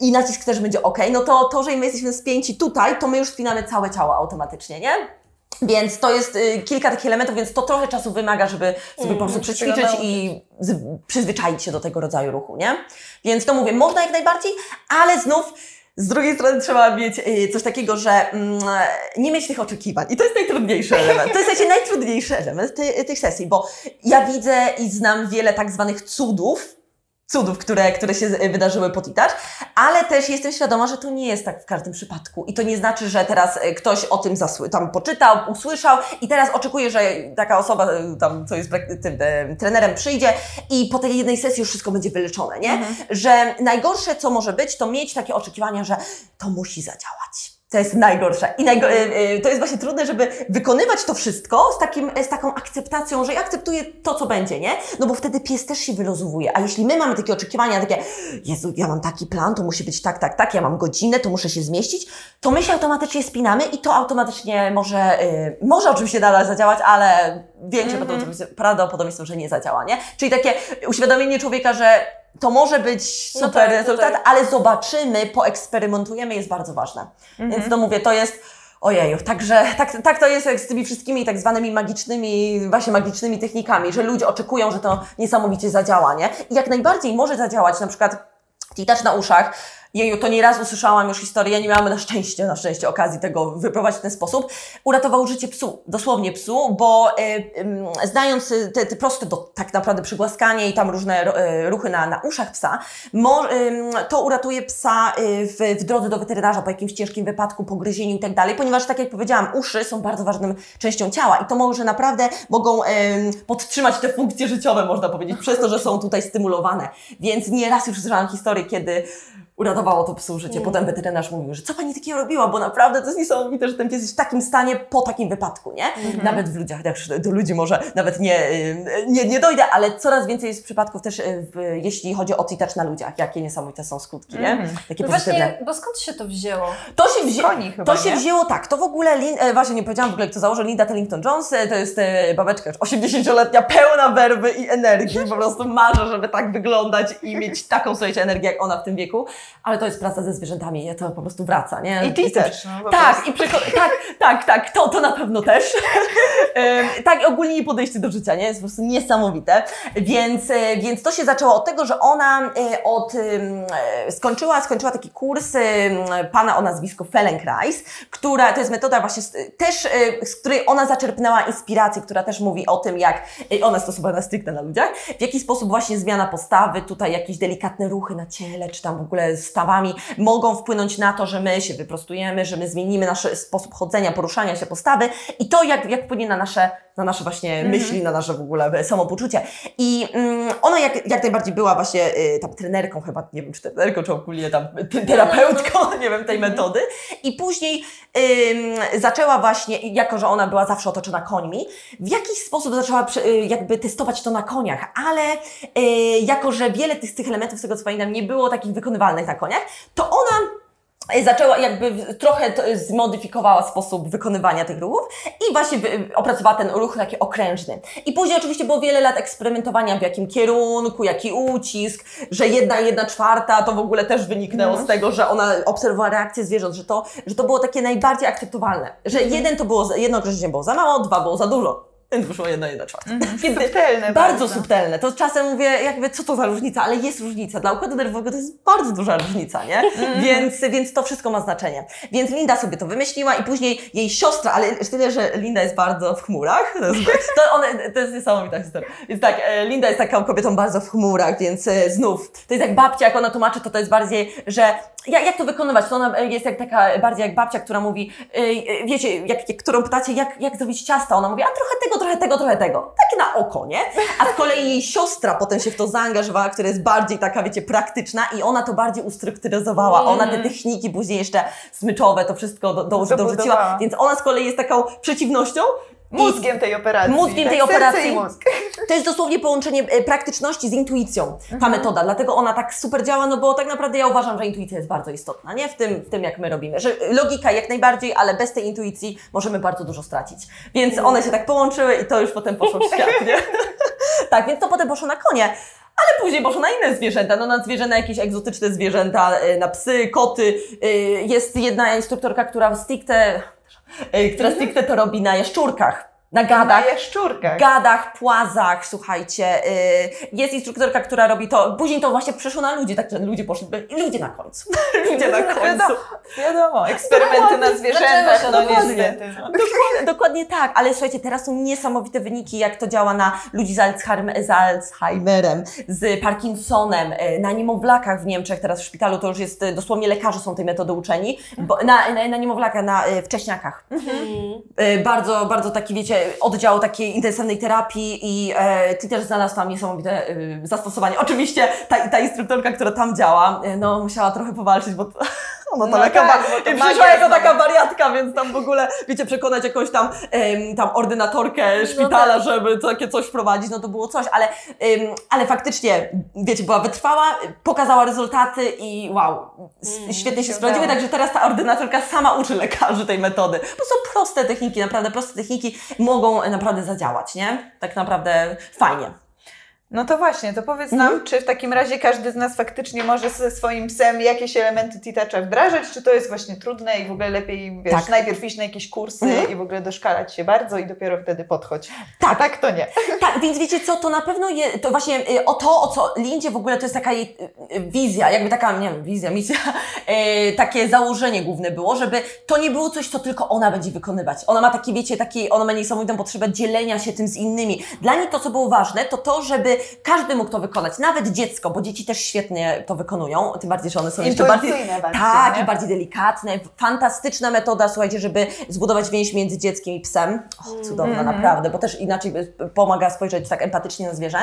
i nacisk też będzie ok, no to to, że my jesteśmy spięci tutaj, to my już spinamy całe ciało automatycznie, nie? Więc to jest y, kilka takich elementów, więc to trochę czasu wymaga, żeby sobie po prostu przećwiczyć tego i z, przyzwyczaić się do tego rodzaju ruchu, nie? Więc to mówię, można jak najbardziej, ale znów z drugiej strony trzeba mieć y, coś takiego, że mm, nie mieć tych oczekiwań. I to jest najtrudniejszy element. To jest najtrudniejszy element ty, tych sesji, bo ja widzę i znam wiele tak zwanych cudów, cudów, które, które się z- wydarzyły po Titach, ale też jestem świadoma, że to nie jest tak w każdym przypadku. I to nie znaczy, że teraz e, ktoś o tym zasły, tam poczytał, usłyszał i teraz oczekuje, że taka osoba e, tam, co jest tym e, trenerem przyjdzie i po tej jednej sesji już wszystko będzie wyleczone, nie? Że najgorsze, co może być, to mieć takie oczekiwania, że to musi zadziałać. To jest najgorsze. I najgo- y, y, to jest właśnie trudne, żeby wykonywać to wszystko z, takim, z taką akceptacją, że ja akceptuję to, co będzie, nie? No bo wtedy pies też się wylozowuje. A jeśli my mamy takie oczekiwania, takie, Jezu, ja mam taki plan, to musi być tak, tak, tak, ja mam godzinę, to muszę się zmieścić, to my się automatycznie spinamy i to automatycznie może, y, może oczywiście nadal zadziałać, ale większe prawdopodobieństwo- prawdopodobieństwo, że nie zadziała, nie? Czyli takie uświadomienie człowieka, że to może być No super tak, no rezultat, tak. ale zobaczymy, poeksperymentujemy, jest bardzo ważne. Więc to mówię, to jest. Ojeju, także tak, tak to jest jak z tymi wszystkimi tak zwanymi magicznymi, właśnie magicznymi technikami, że ludzie oczekują, że to niesamowicie zadziała, nie? I jak najbardziej może zadziałać, na przykład titacz na uszach, Jeju, to nieraz usłyszałam już historię, nie miałam na szczęście, na szczęście okazji tego wyprowadzić w ten sposób. Uratował życie psu, dosłownie psu, bo e, em, znając e, te, te proste do, tak naprawdę przygłaskanie i tam różne e, ruchy na, na uszach psa, mo, em, to uratuje psa e, w, w drodze do weterynarza po jakimś ciężkim wypadku, pogryzieniu i tak dalej, ponieważ tak jak powiedziałam, uszy są bardzo ważną częścią ciała i to może naprawdę mogą podtrzymać te funkcje życiowe, można powiedzieć, przez to, że są tutaj stymulowane. Więc nieraz już słyszałam historię, kiedy uratowało to psu życie. Potem weterynarz mówił, że co pani takiego robiła, bo naprawdę to jest niesamowite, że ten pies jest w takim stanie po takim wypadku, nie? Nawet w ludziach, do ludzi może nawet nie, nie, nie dojdę, ale coraz więcej jest przypadków też, y, w, jeśli chodzi o titacz na ludziach, jakie niesamowite są skutki, nie? Takie No pozytywne. właśnie, bo skąd się to wzięło? To się, wzię... Koni chyba, to się nie? wzięło tak, to w ogóle, Lin... e, właśnie nie powiedziałam w ogóle kto założył, Linda Tellington-Jones, e, to jest e, babeczka już 80-letnia, pełna werwy i energii, po prostu marzę, żeby tak wyglądać i mieć taką, słuchajcie, energię jak ona w tym wieku, ale to jest praca ze zwierzętami, nie? to po prostu wraca, nie? I ty też. No, tak, i przyko- tak, tak, tak, to, to na pewno też. Tak, ogólnie podejście do życia, nie? Jest po prostu niesamowite. Więc, e, więc to się zaczęło od tego, że ona e, od, e, skończyła, skończyła taki kurs pana o nazwisku Fellenkrais, która, to jest metoda właśnie też, z której ona zaczerpnęła inspirację, która też mówi o tym, jak ona stosowana stricte na ludziach, w jaki sposób właśnie zmiana postawy, tutaj jakieś delikatne ruchy na ciele, czy tam w ogóle stawami mogą wpłynąć na to, że my się wyprostujemy, że my zmienimy nasz sposób chodzenia, poruszania się, postawy i to jak, jak wpłynie na nasze, na nasze właśnie myśli, na nasze w ogóle samopoczucie. I mm, ona jak, jak najbardziej była właśnie y, tam trenerką chyba, nie wiem czy trenerką, czy ogólnie tam te- terapeutką, nie wiem, tej metody. I później ym, zaczęła właśnie, jako że ona była zawsze otoczona końmi, w jakiś sposób zaczęła y, jakby testować to na koniach, ale y, jako, że wiele tych, tych elementów, z tego co pamiętam, nie było takich wykonywalnych na koniach, to ona y, zaczęła jakby trochę zmodyfikowała sposób wykonywania tych ruchów i właśnie opracowała ten ruch taki okrężny. I później oczywiście było wiele lat eksperymentowania w jakim kierunku, jaki ucisk, że jedna, jedna czwarta to w ogóle też wyniknęło z tego, że ona obserwowała reakcję zwierząt, że to, że to było takie najbardziej akceptowalne. Że jeden to było, jedno okrężenie było za mało, dwa było za dużo. Więc wyszło jedna, jedna czwarta. Kiedy- Subtelne bardzo, bardzo. subtelne. To czasem mówię, jakby co to za różnica, ale jest różnica. Dla układu nerwowego to jest bardzo duża różnica, nie? Więc, więc to wszystko ma znaczenie. Więc Linda sobie to wymyśliła i później jej siostra, ale tyle, że Linda jest bardzo w chmurach. To jest, to one, to jest niesamowita historia. Więc tak, e, Linda jest taką kobietą bardzo w chmurach, więc e, znów, to jest jak babcia, jak ona tłumaczy, to to jest bardziej, że jak, jak to wykonywać? To ona jest jak taka, bardziej jak babcia, która mówi, yy, wiecie, jak, jak, którą pytacie, jak, jak zrobić ciasta, ona mówi, a trochę tego, trochę tego, trochę tego. Takie na oko, nie? A z kolei jej siostra potem się w to zaangażowała, która jest bardziej taka, wiecie, praktyczna i ona to bardziej ustrukturyzowała. Ona te techniki później jeszcze smyczowe, to wszystko do, do, dorzuciła, więc ona z kolei jest taką przeciwnością. Mózgiem tej operacji. Mózgiem tej tak? Serce operacji. to jest dosłownie połączenie e, praktyczności z intuicją, ta metoda. Dlatego ona tak super działa, no bo tak naprawdę ja uważam, że intuicja jest bardzo istotna, nie? W tym, w tym jak my robimy. Że logika jak najbardziej, ale bez tej intuicji możemy bardzo dużo stracić. Więc one się tak połączyły i to już potem poszło w świat, nie? tak, więc to potem poszło na konie. Ale później poszło na inne zwierzęta, no na zwierzęta, jakieś egzotyczne zwierzęta, e, na psy, koty. E, Jest jedna instruktorka, która stricte, która stricte to robi na jaszczurkach, na gadach Na jaszczurkach. gadach, płazach, słuchajcie. y, jest instruktorka, która robi to. Później to właśnie przeszło na ludzi, tak że ludzie poszli. Ludzie na końcu. ludzie na końcu. Wiadomo, wiadomo, eksperymenty na zwierzętach, no niestety. No. Dokładnie, dokładnie tak, ale słuchajcie, teraz są niesamowite wyniki, jak to działa na ludzi z, z Alzheimerem, z Parkinsonem, y, na niemowlakach w Niemczech, teraz w szpitalu to już jest, y, dosłownie lekarze są tej metody uczeni, bo, na, na, na niemowlakach, na wcześniakach. Y, bardzo, bardzo taki, wiecie, oddział takiej intensywnej terapii i e, ty też znalazł tam niesamowite y, zastosowanie. Oczywiście ta, ta instruktorka, która tam działa, y, no musiała trochę powalczyć, bo to, ona No tam jaka tak, ba- bo to i przyszła jako taka wariatka, więc tam w ogóle, wiecie, przekonać jakąś tam, em, tam ordynatorkę szpitala, tak. żeby takie coś wprowadzić, no to było coś, ale, em, ale faktycznie, wiecie, była wytrwała, pokazała rezultaty i wow, Mm, świetnie się sprawdziły, także teraz ta ordynatorka sama uczy lekarzy tej metody. Bo są proste techniki, naprawdę proste techniki mogą naprawdę zadziałać, nie? Tak naprawdę fajnie. No to właśnie, to powiedz Mhm. nam, czy w takim razie każdy z nas faktycznie może ze swoim psem jakieś elementy T-Toucha wdrażać, czy to jest właśnie trudne i w ogóle lepiej, wiesz, Tak. najpierw iść na jakieś kursy Mhm. i w ogóle doszkalać się bardzo i dopiero wtedy podchodź. Tak. A tak to nie. Tak, więc wiecie co, to na pewno je, to właśnie y, o to, o co Lindzie w ogóle to jest taka jej y, y, wizja, jakby taka, nie wiem, wizja, misja, takie założenie główne było, żeby to nie było coś, co tylko ona będzie wykonywać. Ona ma takie, wiecie, takie, ona ma niesamowitą potrzebę dzielenia się tym z innymi. Dla niej to, co było ważne, to to, żeby każdy mógł to wykonać, nawet dziecko, bo dzieci też świetnie to wykonują, tym bardziej, że one są jeszcze bardziej... Bardzo, Tak, nie? i bardziej delikatne. Fantastyczna metoda, słuchajcie, żeby zbudować więź między dzieckiem i psem. O, cudowna, Mhm. naprawdę, bo też inaczej pomaga spojrzeć tak empatycznie na zwierzę.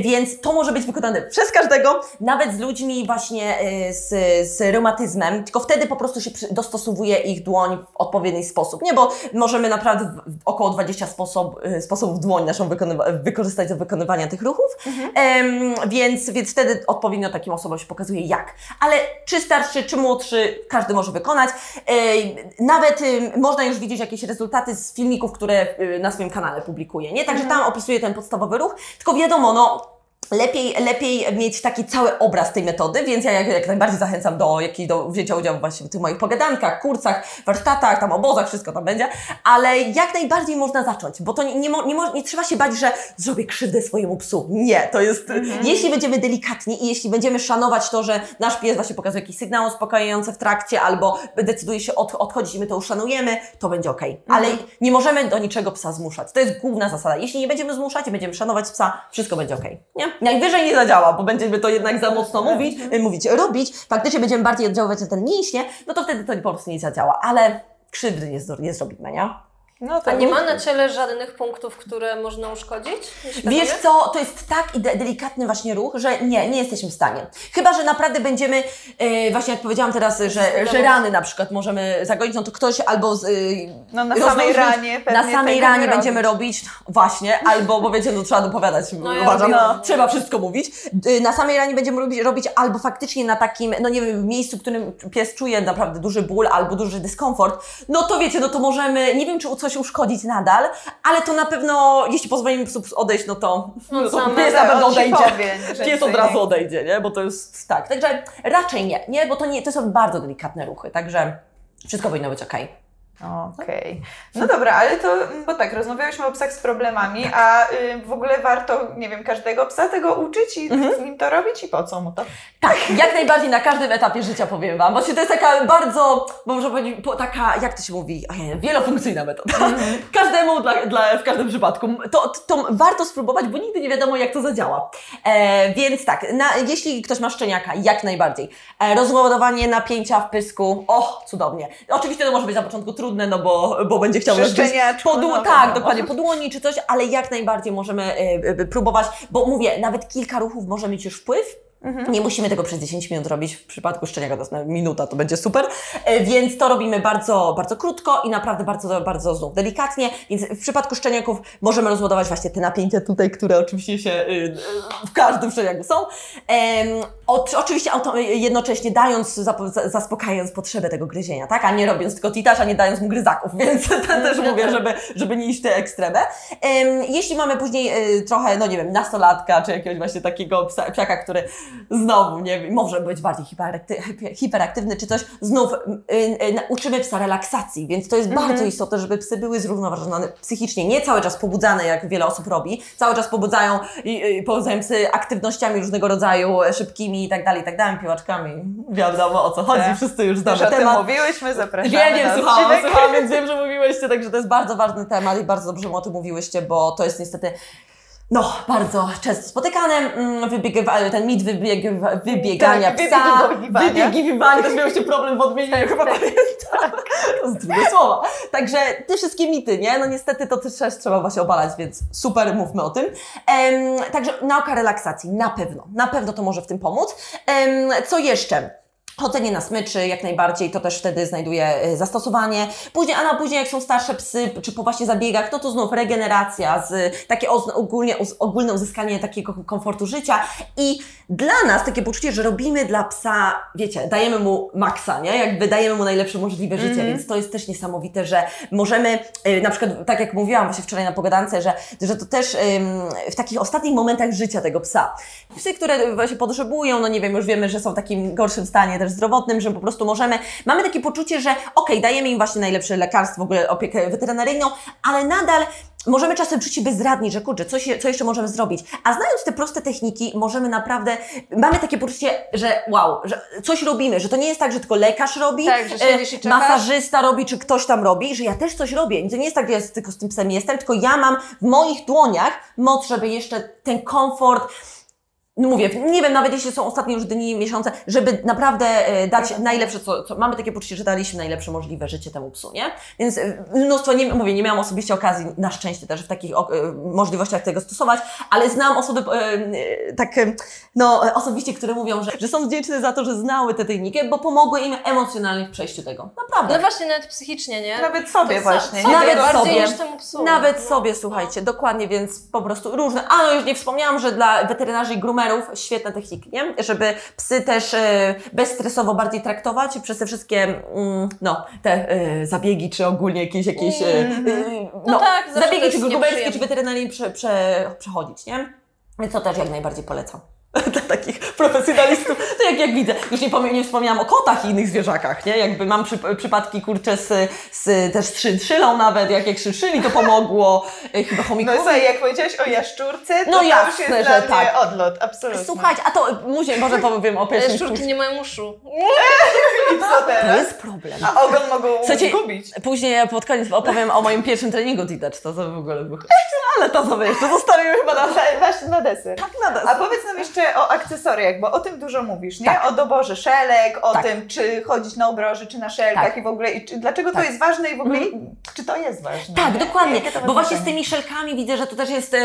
Więc to może być wykonane przez każdego, nawet z ludźmi właśnie y, z, z reumatyzmem, tylko wtedy po prostu się dostosowuje ich dłoń w odpowiedni sposób. Nie, bo możemy naprawdę około 20 sposob, y, sposobów dłoń naszą wykorzystać do wykonywania tych ruchów. Em, więc, więc wtedy odpowiednio takim osobom się pokazuje jak. Ale czy starszy, czy młodszy, każdy może wykonać. Ej, nawet y, można już widzieć jakieś rezultaty z filmików, które y, na swoim kanale publikuję. Nie? Także tam opisuję ten podstawowy ruch, tylko wiadomo, no. Lepiej, lepiej mieć taki cały obraz tej metody, więc ja jak, jak najbardziej zachęcam do, jakiej, do wzięcia udziału właśnie w tych moich pogadankach, kursach, warsztatach, tam obozach, wszystko tam będzie, ale jak najbardziej można zacząć, bo to nie, nie, nie, nie trzeba się bać, że zrobię krzywdę swojemu psu. Nie, to jest, jeśli będziemy delikatni i jeśli będziemy szanować to, że nasz pies właśnie pokazuje jakieś sygnały uspokajające w trakcie albo decyduje się od, odchodzić i my to uszanujemy, to będzie ok. Ale nie możemy do niczego psa zmuszać. To jest główna zasada. Jeśli nie będziemy zmuszać i będziemy szanować psa, wszystko będzie ok. Nie? Najwyżej nie zadziała, bo będziemy to jednak za mocno mówić, y, mówić, robić. Faktycznie będziemy bardziej oddziaływać na ten mięśnie, no to wtedy to po prostu nie zadziała. Ale krzywdy nie, nie zrobimy, nie? No to A nie ma na ciele żadnych punktów, które można uszkodzić? Wiesz co, to jest tak delikatny właśnie ruch, że nie, nie jesteśmy w stanie. Chyba, że naprawdę będziemy, e, właśnie jak powiedziałam teraz, że, że rany na przykład możemy zagoić, no to ktoś albo z, e, No na samej ranie Na samej ranie nie będziemy robić, właśnie, albo, bo wiecie, no trzeba dopowiadać, No ja uważam, no, trzeba wszystko mówić. Y, Na samej ranie będziemy robić, robić albo faktycznie na takim, no nie wiem, miejscu, w którym pies czuje naprawdę duży ból albo duży dyskomfort, no to wiecie, no to możemy, nie wiem, czy coś uszkodzić nadal, ale to na pewno, jeśli pozwolimy psu odejść, no to, No no to pies na pewno odejdzie. powie, Pies od razu odejdzie, nie? Bo to jest tak. Także raczej nie, nie? Bo to, nie, to są bardzo delikatne ruchy, także wszystko powinno być ok. Okej. No dobra, ale to, bo tak, rozmawiałyśmy o psach z problemami, a y, w ogóle warto, nie wiem, każdego psa tego uczyć i Mhm. z nim to robić i po co mu to? Tak, jak najbardziej na każdym etapie życia powiem Wam. Właśnie to jest taka bardzo, można powiedzieć, po- taka, jak to się mówi, wielofunkcyjna metoda. Każdemu, dla, dla, w każdym przypadku. To, to warto spróbować, bo nigdy nie wiadomo, jak to zadziała. E, więc tak, na, jeśli ktoś ma szczeniaka, jak najbardziej. E, rozładowanie napięcia w pysku, o, cudownie. Oczywiście to może być na początku trudne, no bo, bo będzie chciał Przy gdzieś szczeniaczku, po dło- no Tak, dokładnie, po dłoni czy coś, ale jak najbardziej możemy e, e, próbować, bo mówię, nawet kilka ruchów może mieć już wpływ. Nie musimy tego przez 10 minut robić. W przypadku szczeniaka to jest minuta, to będzie super. E, Więc to robimy bardzo, bardzo krótko i naprawdę bardzo, bardzo znów delikatnie. Więc w przypadku szczeniaków możemy rozładować właśnie te napięcia tutaj, które oczywiście się y, y, w każdym szczeniaku są. Oczywiście auto, jednocześnie dając, zaspokajając potrzebę tego gryzienia, tak? A nie robiąc tylko titaż, a nie dając mu gryzaków, więc to też mówię, żeby, żeby nie iść w ekstremę. Em, jeśli mamy później y, trochę, no nie wiem, nastolatka, czy jakiegoś właśnie takiego psa, psiaka, który znowu, nie wiem, może być bardziej hiperakty, hiperaktywny czy coś, znów y, y, uczymy psa relaksacji, więc to jest bardzo istotne, żeby psy były zrównoważone psychicznie, nie cały czas pobudzane, jak wiele osób robi, cały czas pobudzają, pobudzają psy aktywnościami różnego rodzaju, szybkimi i tak dalej, i tak dalej, piłaczkami, wiadomo o co chodzi, Tak. wszyscy już znamy o tym temat. mówiłyśmy, zapraszamy Wiem, wiem, słuchałam, słuchałam, więc wiem, że mówiłyście, także to jest bardzo ważny temat i bardzo dobrze o tym mówiłyście, bo to jest niestety no, bardzo często spotykane, mm, wybiegwa, ten mit wybieg, wybiegania Tak, psa, wybiegiwania. też miał się problem w odmienieniu, chyba pamiętam, to jest trudne słowa. Także te wszystkie mity, nie, no niestety to też trzeba właśnie obalać, więc super, mówmy o tym. Em, także nauka relaksacji, na pewno, na pewno to może w tym pomóc. Em, co jeszcze? Chodzenie na smyczy, jak najbardziej, to też wtedy znajduje e, zastosowanie. Później, a na później jak są starsze psy, czy po właśnie zabiegach, no to znów regeneracja, z, takie ogólnie, ogólne uzyskanie takiego komfortu życia i dla nas takie poczucie, że robimy dla psa, wiecie, dajemy mu maksa, nie? Jakby dajemy mu najlepsze możliwe życie, więc to jest też niesamowite, że możemy, y, na przykład, tak jak mówiłam właśnie wczoraj na pogadance, że, że to też w takich ostatnich momentach życia tego psa. Psy, które właśnie potrzebują, no nie wiem, już wiemy, że są w takim gorszym stanie też zdrowotnym, że po prostu możemy, mamy takie poczucie, że okej, dajemy im właśnie najlepsze lekarstwo, w ogóle opiekę weterynaryjną, ale nadal możemy czasem czuć się bezradni, że kurczę, coś, co jeszcze możemy zrobić. A znając te proste techniki, możemy naprawdę, mamy takie poczucie, że wow, że coś robimy, że to nie jest tak, że tylko lekarz robi, Tak, e, masażysta robi, czy ktoś tam robi, że ja też coś robię. To nie jest tak, że ja tylko z tym psem jestem, tylko ja mam w moich dłoniach moc, żeby jeszcze ten komfort, no mówię, nie wiem, nawet jeśli są ostatnie już dni, miesiące, żeby naprawdę e, dać najlepsze, co, co mamy takie poczucie, że daliśmy najlepsze możliwe życie temu psu, nie? Więc e, mnóstwo, nie, mówię, nie miałam osobiście okazji, na szczęście też w takich o, e, możliwościach tego stosować, ale znam osoby tak, no osobiście, które mówią, że, że są wdzięczne za to, że znały tę technikę, bo pomogły im emocjonalnie w przejściu tego. Naprawdę. No właśnie, nawet psychicznie, nie? Nawet sobie To właśnie, so- nie? Sobie Nawet bardziej sobie. niż temu psu. Nawet No. sobie, słuchajcie, dokładnie, więc po prostu różne. A no już nie wspomniałam, że dla weterynarzy i groomerów świetne techniki, nie? Żeby psy też e, bezstresowo bardziej traktować przez te wszystkie, mm, no, te e, zabiegi, czy ogólnie jakieś, jakieś e, e, No tak, zawsze to zabiegi, czy groomerskie, czy weterynaryjne prze, prze, przechodzić, nie? To też jak najbardziej polecam. Dla takich profesjonalistów, to jak, jak widzę, już nie, powiem, nie wspomniałam o kotach i innych zwierzakach, nie? Jakby mam przy, przypadki, kurczę, z, z też z szynszylą nawet, jak, jak szynczyli to pomogło, chyba No chomikowi. słuchaj, jak powiedziałaś o jaszczurce, to No to już jasne, jest że dla mnie tak. odlot, absolutnie. Słuchajcie, a to muszę, może powiem o Ale pierwszym szczurki nie mają uszu. I co To teraz? jest problem. A ogon mogą Słuchajcie, zgubić. Później pod koniec opowiem o moim pierwszym treningu Titacz, to co w ogóle było. Ale to sobie jeszcze zostawimy chyba na... Właśnie na deser. Tak, na A powiedz nam jeszcze o akcesoriach, bo o tym dużo mówisz, nie? Tak. O doborze szelek, o Tak. tym, czy chodzić na obroży, czy na szelkach Tak. i w ogóle, i czy, dlaczego Tak. to jest ważne i w ogóle, czy to jest ważne? Tak, nie? dokładnie. Bo właśnie z tymi szelkami widzę, że to też jest. E,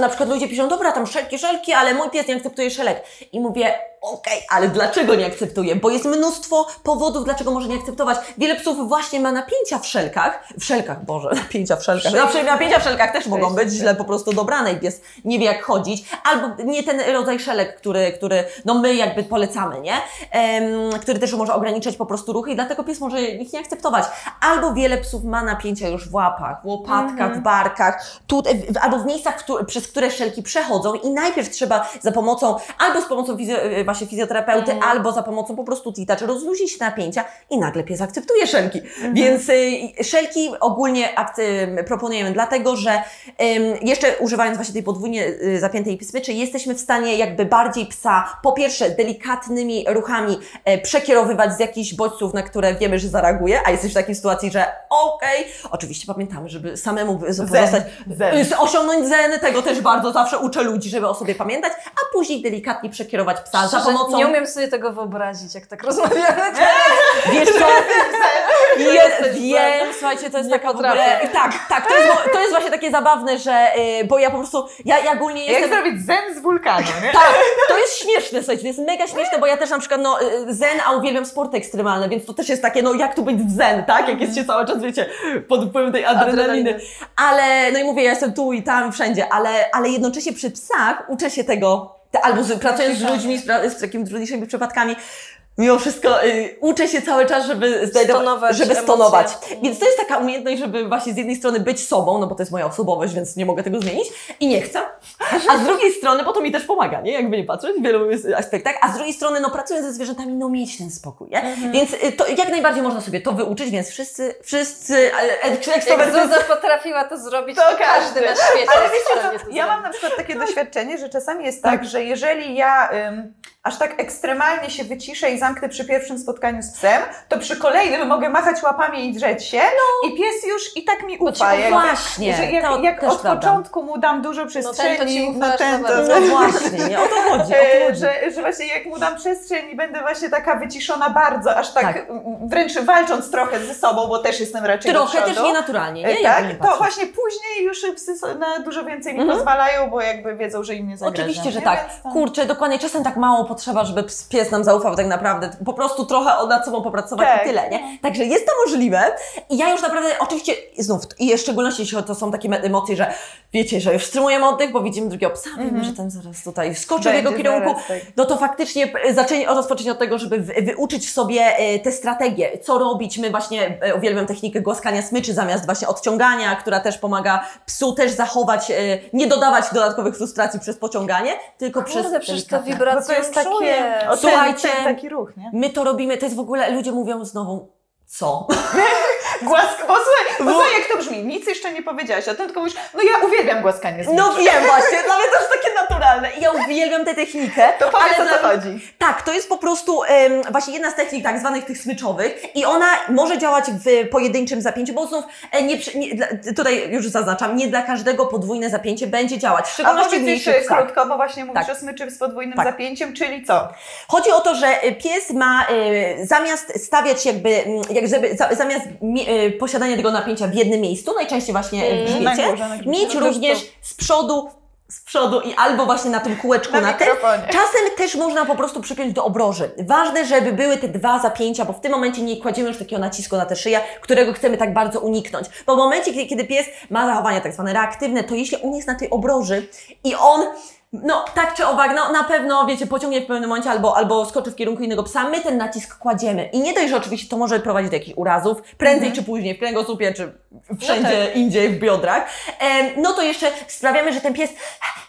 na przykład ludzie piszą, dobra, tam szelki, szelki, ale mój pies nie akceptuje szelek. I mówię, okej, ale dlaczego nie akceptuje? Bo jest mnóstwo powodów, dlaczego może nie akceptować. Wiele psów właśnie ma napięcia w szelkach. W szelkach, Boże, napięcia w szelkach. Znaczy, napięcia w szelkach też mogą być źle po prostu dobrane i pies nie wie jak chodzić. Albo nie ten rodzaj szelek, który, który no my jakby polecamy, nie? Em, który też może ograniczać po prostu ruchy i dlatego pies może ich nie akceptować. Albo wiele psów ma napięcia już w łapach, w łopatkach, w barkach, tu, w, albo w miejscach, któ- przez które szelki przechodzą i najpierw trzeba za pomocą, albo z pomocą fizy- właśnie fizjoterapeuty, Mhm. albo za pomocą po prostu tita, czy rozluźni się napięcia i nagle pies akceptuje szelki. Mhm. Więc y, szelki ogólnie akty- proponujemy dlatego, że ym, jeszcze używając właśnie tej podwójnie y, zapiętej smyczy, jesteśmy w stanie jakby bardziej psa, po pierwsze delikatnymi ruchami e, przekierowywać z jakichś bodźców, na które wiemy, że zareaguje, a jesteś w takiej sytuacji, że okej, oczywiście pamiętamy, żeby samemu pozostać, zen. y, osiągnąć zen, tego też bardzo zawsze uczę ludzi, żeby o sobie pamiętać, a później delikatnie przekierować psa pomocą... Nie umiem sobie tego wyobrazić, jak tak rozmawiamy. Wiesz co? Je, wiem, słuchajcie, to jest Nie taka ogóle... potrafię. Tak, tak, to jest, to jest właśnie takie zabawne, że... y, bo ja po prostu... Ja, ja ogólnie Jak jestem... zrobić zen z wulkanu, nie? Tak, to jest śmieszne, słuchajcie, to jest mega śmieszne, bo ja też na przykład, no, y, zen, a uwielbiam sporty ekstremalne, więc to też jest takie, no, jak tu być w zen, tak? Jak jest się cały czas, wiecie, pod wpływem tej adrenaliny. Ale, no i mówię, ja jestem tu i tam, wszędzie, ale, ale jednocześnie przy psach uczę się tego, te, albo z, pracując z ludźmi, z, z takimi trudniejszymi przypadkami, Mimo wszystko y, uczę się cały czas, żeby Stonować żeby emocje. stonować. Więc to jest taka umiejętność, żeby właśnie z jednej strony być sobą, no bo to jest moja osobowość, więc nie mogę tego zmienić i nie chcę. A z drugiej strony, bo to mi też pomaga, nie? Jakby nie patrzeć w wielu aspektach. A z drugiej strony, no pracując ze zwierzętami, no mieć ten spokój, nie? Więc y, to jak najbardziej można sobie to wyuczyć, więc wszyscy, wszyscy e, Jak Zuza potrafiła to zrobić, To to każdy na świecie Ale wiecie co, ja mam na przykład takie doświadczenie, że czasami jest tak, że jeżeli ja ym, aż tak ekstremalnie się wyciszę i zamknę przy pierwszym spotkaniu z psem, to przy kolejnym mogę machać łapami i drzeć się i pies już i tak mi ci ufa. Jakby, Właśnie, że jak, to jak od prawda. początku mu dam dużo przestrzeni, ten to ci ufa no ten to. No właśnie, nie? O to chodzi, o to E, chodzi. Że, że właśnie jak mu dam przestrzeń i będę właśnie taka wyciszona bardzo, aż tak, Tak. wręcz walcząc trochę ze sobą, bo też jestem raczej Trochę też nienaturalnie, nie? E, Tak, nie to właśnie później już psy na dużo więcej mi Mhm. pozwalają, bo jakby wiedzą, że im nie zagrażam. Oczywiście, że nie? tak. Więc Kurczę, dokładnie, czasem tak mało potrzeba, żeby pies nam zaufał tak naprawdę. Po prostu trochę nad sobą popracować Tak. i tyle, nie? Także jest to możliwe. I ja już naprawdę, oczywiście, znów, i w szczególności jeśli to są takie emocje, że wiecie, że już wstrzymujemy oddech, bo widzimy drugiego psa, wiemy, że ten zaraz tutaj skoczy w jego kierunku. zaraz, tak. No to faktycznie e, zaczęcie, rozpoczęcie od tego, żeby wy, wyuczyć sobie e, te strategie, co robić. My właśnie e, uwielbiam technikę głaskania smyczy zamiast właśnie odciągania, która też pomaga psu też zachować, nie dodawać dodatkowych frustracji przez pociąganie, tylko przez Kurde, przecież to. Bo czuję. o, ten, Słuchajcie. ten taki ruch, nie? My to robimy, to jest w ogóle, ludzie mówią znowu, co? Głask, bo słuchaj, bo Bo- słuchaj, jak to brzmi, nic jeszcze nie powiedziałaś, a ty tylko mówisz, no ja uwielbiam głaskanie z No wiem właśnie, dla mnie to jest takie naturalne i ja uwielbiam tę technikę. To powiedz ale o co dla- chodzi. Tak, to jest po prostu em, właśnie jedna z technik tak zwanych tych smyczowych i ona może działać w pojedynczym zapięciu, bo znów e, nie, nie, tutaj już zaznaczam, nie dla każdego podwójne zapięcie będzie działać, w A szczególności w powiedz krótko, bo właśnie mówisz Tak. o smyczy z podwójnym Tak. zapięciem, czyli co? Chodzi o to, że e, pies ma e, zamiast stawiać jakby, jak żeby, za, zamiast mi, posiadania tego napięcia w jednym miejscu, najczęściej właśnie w Mm. grzbiecie, Na górze, na mieć Po również z przodu z przodu i albo właśnie na tym kółeczku Na na, tym. Czasem też można po prostu przypiąć do obroży. Ważne, żeby były te dwa zapięcia, bo w tym momencie nie kładziemy już takiego nacisku na tę szyję, którego chcemy tak bardzo uniknąć. Bo w momencie, kiedy, kiedy pies ma zachowania tak zwane reaktywne, to jeśli on jest na tej obroży i on no, tak czy owak, no na pewno, wiecie, pociągnie w pewnym momencie albo, albo skoczy w kierunku innego psa, my ten nacisk kładziemy. I nie dość, że oczywiście to może prowadzić do jakichś urazów, prędzej czy później, w kręgosłupie, czy wszędzie indziej, w biodrach, no to jeszcze sprawiamy, że ten pies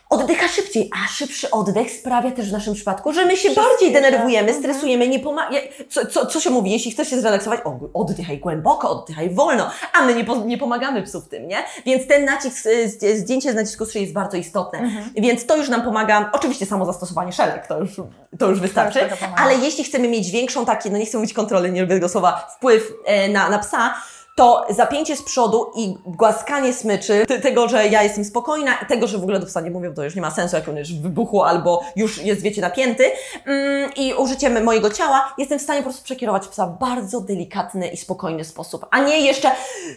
oddycha szybciej, a szybszy oddech sprawia też w naszym przypadku, że my się bardziej denerwujemy, stresujemy, nie pomaga... Co, co, co się mówi? Jeśli chcesz się zrelaksować, o, oddychaj głęboko, oddychaj wolno, a my nie, po, nie pomagamy psu w tym, nie? Więc ten nacisk, z- zdjęcie z nacisku szyi jest bardzo istotne. Więc to już nam pomaga, oczywiście samo zastosowanie szelek, to już, to już wystarczy, trochę pomaga. ale jeśli chcemy mieć większą taki, no nie chcę mówić kontroli, nie lubię tego słowa, wpływ e, na, na psa, to zapięcie z przodu i głaskanie smyczy, tego, że ja jestem spokojna tego, że w ogóle do psa nie mówię, bo to już nie ma sensu, jak on już wybuchł albo już jest, wiecie, napięty mm, i użyciem mojego ciała jestem w stanie po prostu przekierować psa w bardzo delikatny i spokojny sposób, a nie jeszcze,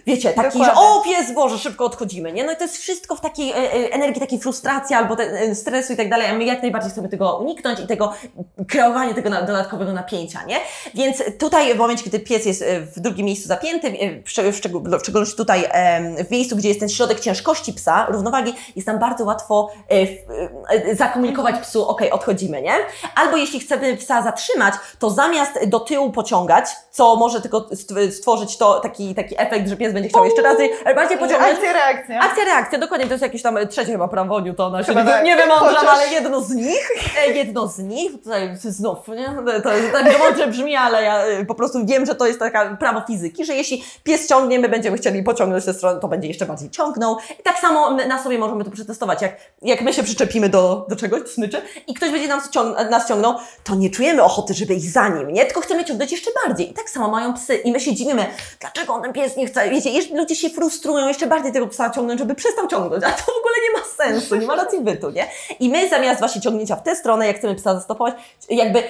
wiecie, taki, że Dokładnie. o pies Boże, szybko odchodzimy, nie? No i to jest wszystko w takiej e, e, energii, takiej frustracji albo te, e, stresu i tak dalej, a my jak najbardziej chcemy tego uniknąć i tego kreowania tego na, dodatkowego napięcia, nie? Więc tutaj w momencie, kiedy pies jest e, w drugim miejscu zapięty, e, w, szczeg- w szczególności tutaj w miejscu, gdzie jest ten środek ciężkości psa, równowagi, jest tam bardzo łatwo e, e, zakomunikować psu, ok, odchodzimy, nie? Albo jeśli chcemy psa zatrzymać, to zamiast do tyłu pociągać, co może tylko stw- stworzyć to taki, taki efekt, że pies będzie chciał jeszcze razy, bardziej pociągnąć. Akcja, reakcja. Akcja, reakcja, dokładnie, to jest jakieś tam trzecie chyba prawo Newtona, Chyba nie, tak. nie wymądram, Chociaż- ale jedno z nich, e, jedno z nich, tutaj znów, nie? To tak mądrze brzmi, ale ja po prostu wiem, że to jest taka prawo fizyki, że jeśli pies ciągnie, my będziemy chcieli pociągnąć tę stronę, to będzie jeszcze bardziej ciągnął. I tak samo na sobie możemy to przetestować, jak, jak my się przyczepimy do, do czegoś, do smyczy i ktoś będzie nas, ciąg, nas ciągnął, to nie czujemy ochoty, żeby iść za nim, nie? Tylko chcemy ciągnąć jeszcze bardziej. I tak samo mają psy. I my się dziwimy, dlaczego on ten pies nie chce, wiecie, ludzie się frustrują jeszcze bardziej tego psa ciągnąć, żeby przestał ciągnąć, a to w ogóle nie ma sensu, nie ma racji bytu, nie? I my zamiast właśnie ciągnięcia w tę stronę, jak chcemy psa zastopować, jakby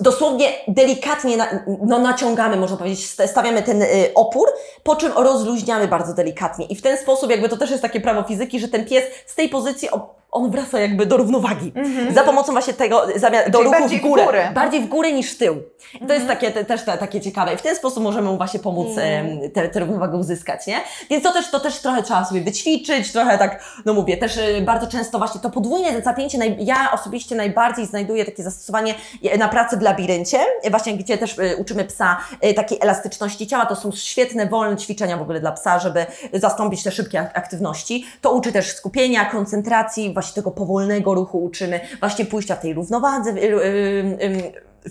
dosłownie delikatnie na, no, naciągamy, można powiedzieć, st- stawiamy ten y, opór, po czym rozluźniamy bardzo delikatnie. I w ten sposób jakby to też jest takie prawo fizyki, że ten pies z tej pozycji on wraca jakby do równowagi. Za pomocą właśnie tego, zamiast, do ruchu w w górę. górę. Bardziej w górę niż w tył. I to jest takie, te, też te, takie ciekawe. I w ten sposób możemy mu właśnie pomóc Mm. em, tę równowagę uzyskać, nie? Więc to też, to też trochę trzeba sobie wyćwiczyć, trochę tak, no mówię, też y, bardzo często właśnie to podwójne zapięcie, naj, ja osobiście najbardziej znajduję takie zastosowanie na pracy w labiryncie, y, właśnie gdzie też y, uczymy psa takiej elastyczności ciała, to są świetne, wolne ćwiczenia w ogóle dla psa, żeby zastąpić te szybkie ak- aktywności. To uczy też skupienia, koncentracji, właśnie tego powolnego ruchu uczymy, właśnie pójścia w tej równowadze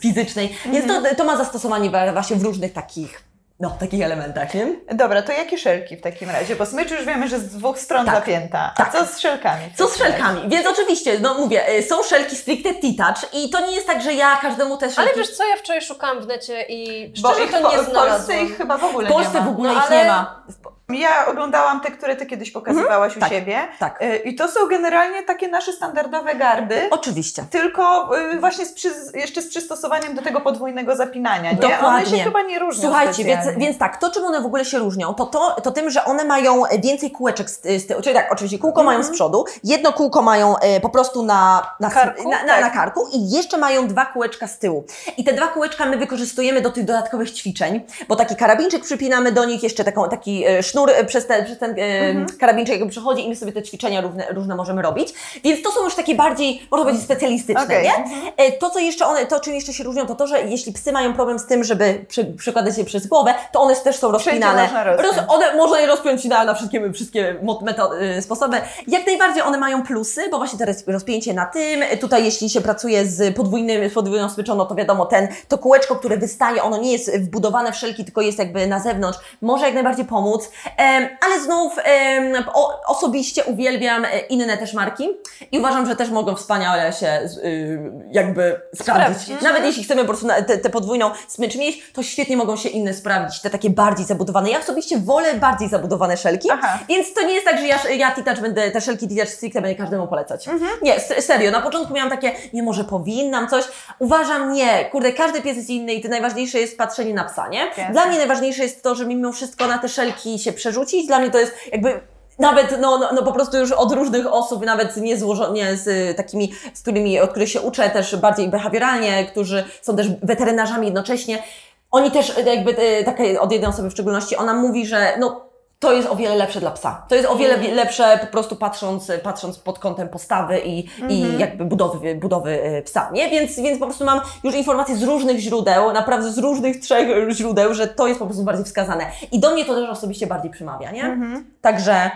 fizycznej, więc to, to ma zastosowanie wa- właśnie w różnych takich, no, takich elementach, nie? Dobra, to jakie szelki w takim razie? Bo smycz już wiemy, że z dwóch stron Tak, zapięta. tak. A co z szelkami? w Co z razie? szelkami? Więc oczywiście, no mówię, y, są szelki stricte T-touch i to nie jest tak, że ja każdemu te Ale szelki... wiesz co, ja wczoraj szukałam w necie i Bo szczerze ich to po- nie w Polsce znalazłam. ich chyba w ogóle w Polsce nie ma. w ogóle No, ich ale- nie ma. Ja oglądałam te, które ty kiedyś pokazywałaś u tak, siebie. tak. Y, I to są generalnie takie nasze standardowe gardy. Oczywiście. Tylko y, właśnie z przy, jeszcze z przystosowaniem do tego podwójnego zapinania, nie? One Dokładnie. się chyba nie różnią Słuchajcie, więc, więc tak, to czym one w ogóle się różnią, to, to, to tym, że one mają więcej kółeczek z, z tyłu, czyli tak, oczywiście kółko mają z przodu, jedno kółko mają e, po prostu na, na, Karku, na, na, tak. na karku i jeszcze mają dwa kółeczka z tyłu. I te dwa kółeczka my wykorzystujemy do tych dodatkowych ćwiczeń, bo taki karabinczyk przypinamy do nich, jeszcze taką, taki e, sznur e, przez ten, przez ten e, karabinczyk jakby przechodzi i my sobie te ćwiczenia różne, różne możemy robić. Więc to są już takie bardziej, można powiedzieć, specjalistyczne, Okej. nie? E, To, co jeszcze one, to czym jeszcze się różnią, to to, że jeśli psy mają problem z tym, żeby przy, przykładać się przez głowę, to one też są rozpinane. rozpiąć. one można je rozpiąć na, na wszystkie, wszystkie mo- meto- y, sposoby. Jak najbardziej one mają plusy, bo właśnie teraz rozpięcie na tym, tutaj jeśli się pracuje z podwójnym, z podwójną smyczą, no to wiadomo, ten, to kółeczko, które wystaje, ono nie jest wbudowane w szelki, tylko jest jakby na zewnątrz, może jak najbardziej pomóc, ale znów osobiście uwielbiam e, inne też marki i uważam, że też mogą wspaniale się y, jakby sprawdzić. Sprawdzić. Nawet jeśli chcemy po prostu tę podwójną smycz mieć, to świetnie mogą się inne sprawdzić, te takie bardziej zabudowane. Ja osobiście wolę bardziej zabudowane szelki, Aha. więc to nie jest tak, że ja, ja T-Touch będę, te szelki T-Touch stricte będę każdemu polecać. Nie, s- serio, na początku miałam takie, nie może powinnam coś. Uważam, nie, kurde, każdy pies jest inny i to najważniejsze jest patrzenie na psa, nie? Dla mnie najważniejsze jest to, że mimo wszystko na te szelki się przerzucić. Dla mnie to jest jakby nawet no, no, no po prostu już od różnych osób, nawet nie, nie z y, takimi, z którymi, od których się uczę, też bardziej behawioralnie, którzy są też weterynarzami jednocześnie. Oni też y, jakby y, takie od jednej osoby w szczególności, ona mówi, że no to jest o wiele lepsze dla psa. To jest o wiele wi- lepsze po prostu patrząc, patrząc pod kątem postawy i, i jakby budowy, budowy y, psa, nie? Więc, więc po prostu mam już informacje z różnych źródeł, naprawdę z różnych trzech źródeł, że to jest po prostu bardziej wskazane. I do mnie to też osobiście bardziej przemawia, nie? Także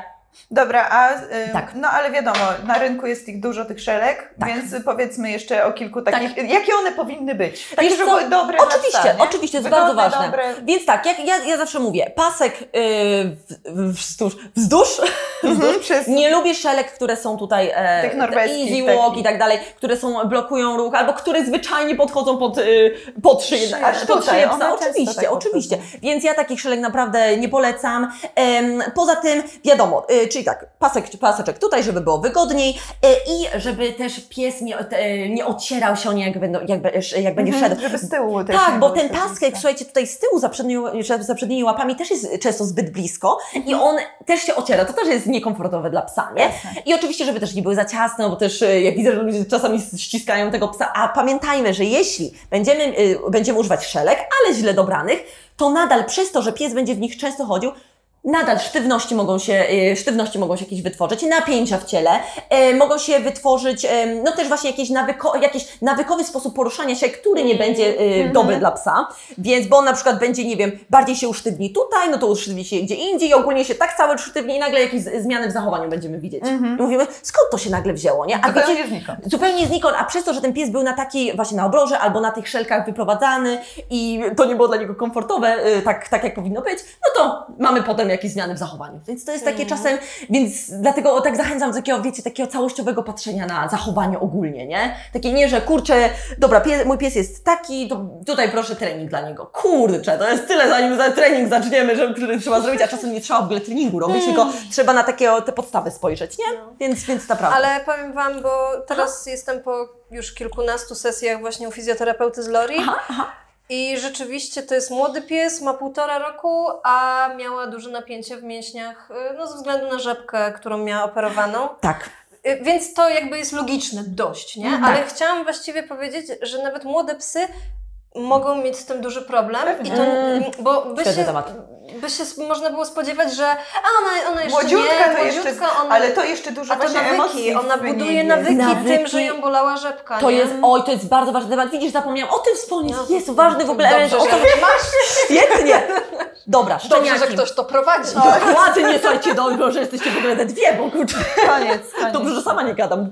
Dobra, a y, Tak. no ale wiadomo, na rynku jest ich dużo tych szelek, Tak. więc powiedzmy jeszcze o kilku takich. Jakie one powinny być? Takie, Wiesz żeby były dobre Oczywiście, psa, nie? oczywiście, jest Wygodne, bardzo ważne. Dobre. Więc tak, jak ja, ja zawsze mówię, pasek yy, wzdłuż, wzdłuż, Mhm, przez... Nie lubię szelek, które są tutaj e, Tych norweskich easy walk i tak dalej, które są, blokują ruch, albo które zwyczajnie podchodzą pod, y, pod szyję, aż pod szyję psa. Oczywiście, tak oczywiście. Więc ja takich szelek naprawdę nie polecam. Em, poza tym, wiadomo, y, czyli tak, pasek, paseczek tutaj, żeby było wygodniej y, i żeby też pies nie, nie ocierał się o nie, jak, będą, jak, jak będzie Mhm, szedł. Żeby z tyłu też Tak, bo ten pasek, słuchajcie, tutaj z tyłu za przednimi, za przednimi łapami też jest często zbyt blisko i Mhm. on też się ociera. To też jest niekomfortowe dla psa, nie? I oczywiście, żeby też nie były za ciasne, bo też e, jak widzę, że ludzie czasami ściskają tego psa, a pamiętajmy, że jeśli będziemy, y, będziemy używać szelek, ale źle dobranych, to nadal przez to, że pies będzie w nich często chodził, Nadal sztywności mogą się, y, sztywności mogą się jakieś wytworzyć, napięcia w ciele, e, mogą się wytworzyć, no też właśnie jakieś, nawyko, jakiś nawykowy sposób poruszania się, który nie będzie y, dobry dla psa, więc, bo on na przykład będzie, nie wiem, bardziej się usztywni tutaj, no to usztywni się gdzie indziej ogólnie się tak cały usztywni i nagle jakieś zmiany w zachowaniu będziemy widzieć. I mówimy, skąd to się nagle wzięło, nie? A Zupełnie wiecie, znikąd. Zupełnie znikąd, a przez to, że ten pies był na takiej, właśnie na obroże albo na tych szelkach wyprowadzany i to nie było dla niego komfortowe, y, tak, tak jak powinno być, no to mamy potem jakieś zmiany w zachowaniu. Więc to jest takie czasem, więc dlatego tak zachęcam do takiego, wiecie, takiego całościowego patrzenia na zachowanie ogólnie, nie? Takie nie, że kurczę, dobra, pies, mój pies jest taki, to tutaj proszę trening dla niego. Kurczę, to jest tyle, zanim za trening zaczniemy, że, trzeba zrobić, a czasem nie trzeba w ogóle treningu robić, tylko trzeba na takie te podstawy spojrzeć, nie? Więc, więc naprawdę. Ale powiem Wam, bo teraz jestem po już kilkunastu sesjach właśnie u fizjoterapeuty z Lori. I rzeczywiście to jest młody pies, ma półtora roku, a miała duże napięcie w mięśniach, y, no ze względu na rzepkę, którą miała operowaną. Tak. Y, Więc to jakby jest logiczne dość, nie? Mhm. Ale chciałam właściwie powiedzieć, że nawet młode psy mogą mieć z tym duży problem. Pewnie. I to, Mm. bo by Świetny się, temat. by się można było spodziewać, że a ona, ona jeszcze Młodziutka nie, to jeszcze, ona, ale to jeszcze dużo a to właśnie nawyki, emocji ona buduje nawyki, Nawyki. tym, że ją bolała rzepka, To nie? jest, oj, to jest bardzo ważny temat. Widzisz, zapomniałam o tym wspomnieć. No, jest ważny w ogóle element. Dobrze, O to że masz. świetnie. Dobra, Dobrze, szczeniaki. że ktoś to prowadzi. Dokładnie, słuchajcie, dobrze, że jesteście w ogóle te dwie, bo kurczę. Koniec, koniec. Dobrze, że sama nie gadam.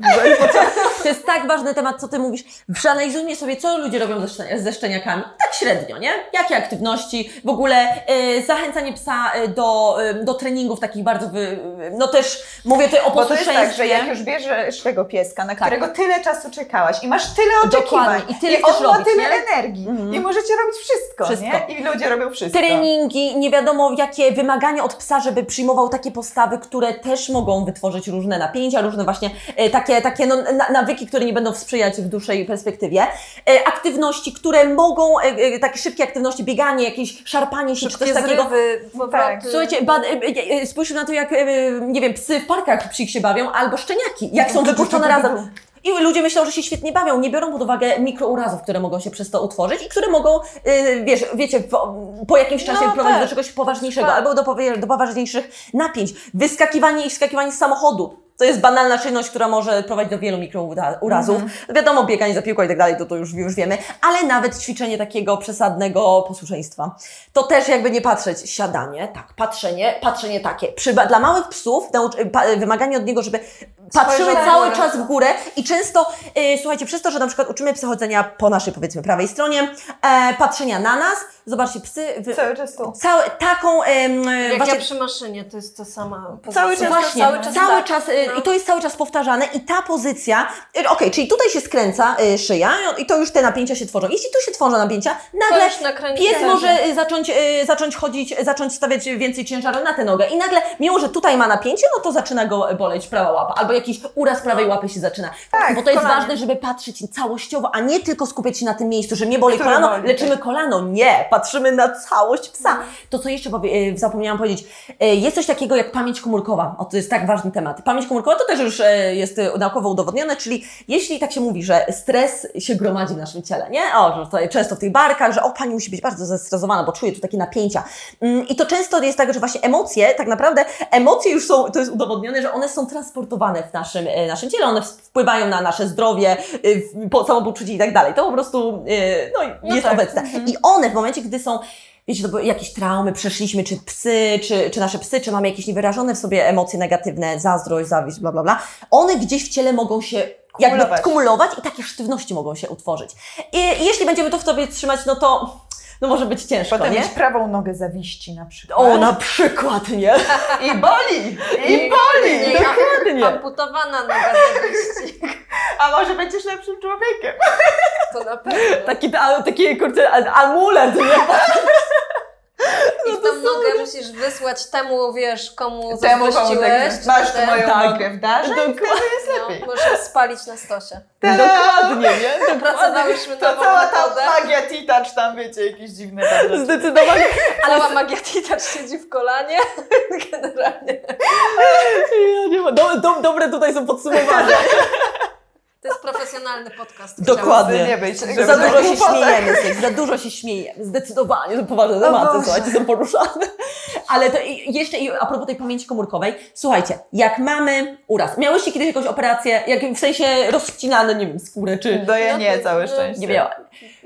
To jest tak ważny temat, co ty mówisz. Przeanalizujmy sobie, co ludzie robią ze, szczenia, ze szczeniakami. Tak średnio, nie? Jakie aktywności, w ogóle e, zachęcanie psa e, do, e, do treningów takich bardzo, wy, no też mówię tutaj o Bo to jest tak, że jak już bierzesz tego pieska, na którego tyle czasu czekałaś i masz tyle oczekiwań Dokładnie. I tyle on chcesz ma robić, tyle nie? energii Mhm. i możecie robić wszystko, Wszystko. nie? I ludzie robią wszystko. treningi, nie wiadomo jakie wymagania od psa, żeby przyjmował takie postawy, które też mogą wytworzyć różne napięcia, różne właśnie e, takie, takie no, na, nawyki, które nie będą sprzyjać w dłuższej perspektywie. E, aktywności, które mogą, e, e, takie szybkie aktywności, bieganie, jakieś szarpanie się, czy coś Szybkie takiego. zrywy, powroty. Tak. Słuchajcie, spójrzmy na to, jak, nie wiem, psy w parkach psich się bawią, albo szczeniaki, jak są wypuszczone razem. I ludzie myślą, że się świetnie bawią, nie biorą pod uwagę mikrourazów, które mogą się przez to utworzyć i które mogą, y, wiesz, wiecie, po, po jakimś czasie No, prowadzić tak. do czegoś poważniejszego Tak. albo do, do poważniejszych napięć. Wyskakiwanie i wskakiwanie z samochodu. To jest banalna czynność, która może prowadzić do wielu mikrourazów. Mhm. Wiadomo, bieganie za piłką i tak dalej, to, to już, już wiemy, ale nawet ćwiczenie takiego przesadnego posłuszeństwa. To też jakby nie patrzeć, siadanie, tak, patrzenie, patrzenie takie. Przy, dla małych psów naucz- pa, wymaganie od niego, żeby patrzyły cały w czas w górę i często, y, słuchajcie, przez to, że na przykład uczymy psy chodzenia po naszej, powiedzmy, prawej stronie, e, patrzenia na nas, zobaczcie, psy... Wy, Cały czas tu. całe, taką... em, Jak właśnie, ja przy maszynie, to jest to sama pozycja. Cały czas Właśnie, cały czas, cały tak. czas y, No. i to jest cały czas powtarzane i ta pozycja, y, okej, czyli tutaj się skręca y, szyja i to już te napięcia się tworzą. Jeśli tu się tworzą napięcia, nagle pies może zacząć, zacząć chodzić, zacząć stawiać więcej ciężaru na tę nogę i nagle, mimo że tutaj ma napięcie, no to zaczyna go boleć prawa łapa albo jakiś uraz prawej łapy się zaczyna. Tak, Bo to jest kolanie. ważne, żeby patrzeć całościowo, a nie tylko skupiać się na tym miejscu, że mnie boli Które kolano, boli, leczymy kolano. Nie, patrzymy na całość psa. To, co jeszcze powie, y, zapomniałam powiedzieć, y, jest coś takiego jak pamięć komórkowa. O, to jest tak ważny temat. Pamięć komórkowa to też już y, jest naukowo udowodnione, czyli jeśli tak się mówi, że stres się gromadzi w naszym ciele, nie? O, że tutaj często w tych barkach, że o, pani musi być bardzo zestresowana, bo czuje tu takie napięcia. Mm, I to często jest tak, że właśnie emocje, tak naprawdę emocje już są, to jest udowodnione, że one są transportowane w naszym, y, naszym ciele, one wpływają na nasze zdrowie, po- samopoczucie i tak dalej. To po prostu y, no, No jest tak. obecne. I one w momencie, gdy są wiecie, to były jakieś traumy przeszliśmy, czy psy, czy, czy nasze psy, czy mamy jakieś niewyrażone w sobie emocje negatywne, zazdrość, zawiść, bla, bla, bla, one gdzieś w ciele mogą się jakby Kumulować. kumulować i takie sztywności mogą się utworzyć. I, i jeśli będziemy to w sobie trzymać, no to no może być ciężko, Potem nie? mieć prawą nogę zawiści na przykład. O, na przykład, nie? I boli! I I- boli! i- Dokładnie. Amputowana noga zawiści. A może będziesz lepszym człowiekiem? To na pewno. Taki, a, taki kurczę, amulet, nie? I w tą nogę musisz wysłać temu, wiesz, komu Temu komu tak, masz tu ten- moją Tak. nogę w darze Dokładnie. jest lepiej. no, Możesz ją spalić na stosie. Tada! Dokładnie, nie? Pracowałyśmy To nową cała ta magia T-Touch tam, wiecie, jakieś dziwne tam. Zdecydowanie. Cała magia Titacz siedzi w kolanie. Generalnie. Ja nie ma. Do, do, dobre tutaj są podsumowania. To jest profesjonalny podcast. Dokładnie. Nie być, żeby Za dużo się śmiejemy, za dużo się śmiejemy. Zdecydowanie, to poważne tematy, Boże. słuchajcie, są poruszane. Ale to jeszcze i a propos tej pamięci komórkowej, słuchajcie, jak mamy uraz, miałyście kiedyś jakąś operację, jak w sensie rozcinane, nie wiem, skórę, czy... No ja No nie, całe no, szczęście. Nie miałam.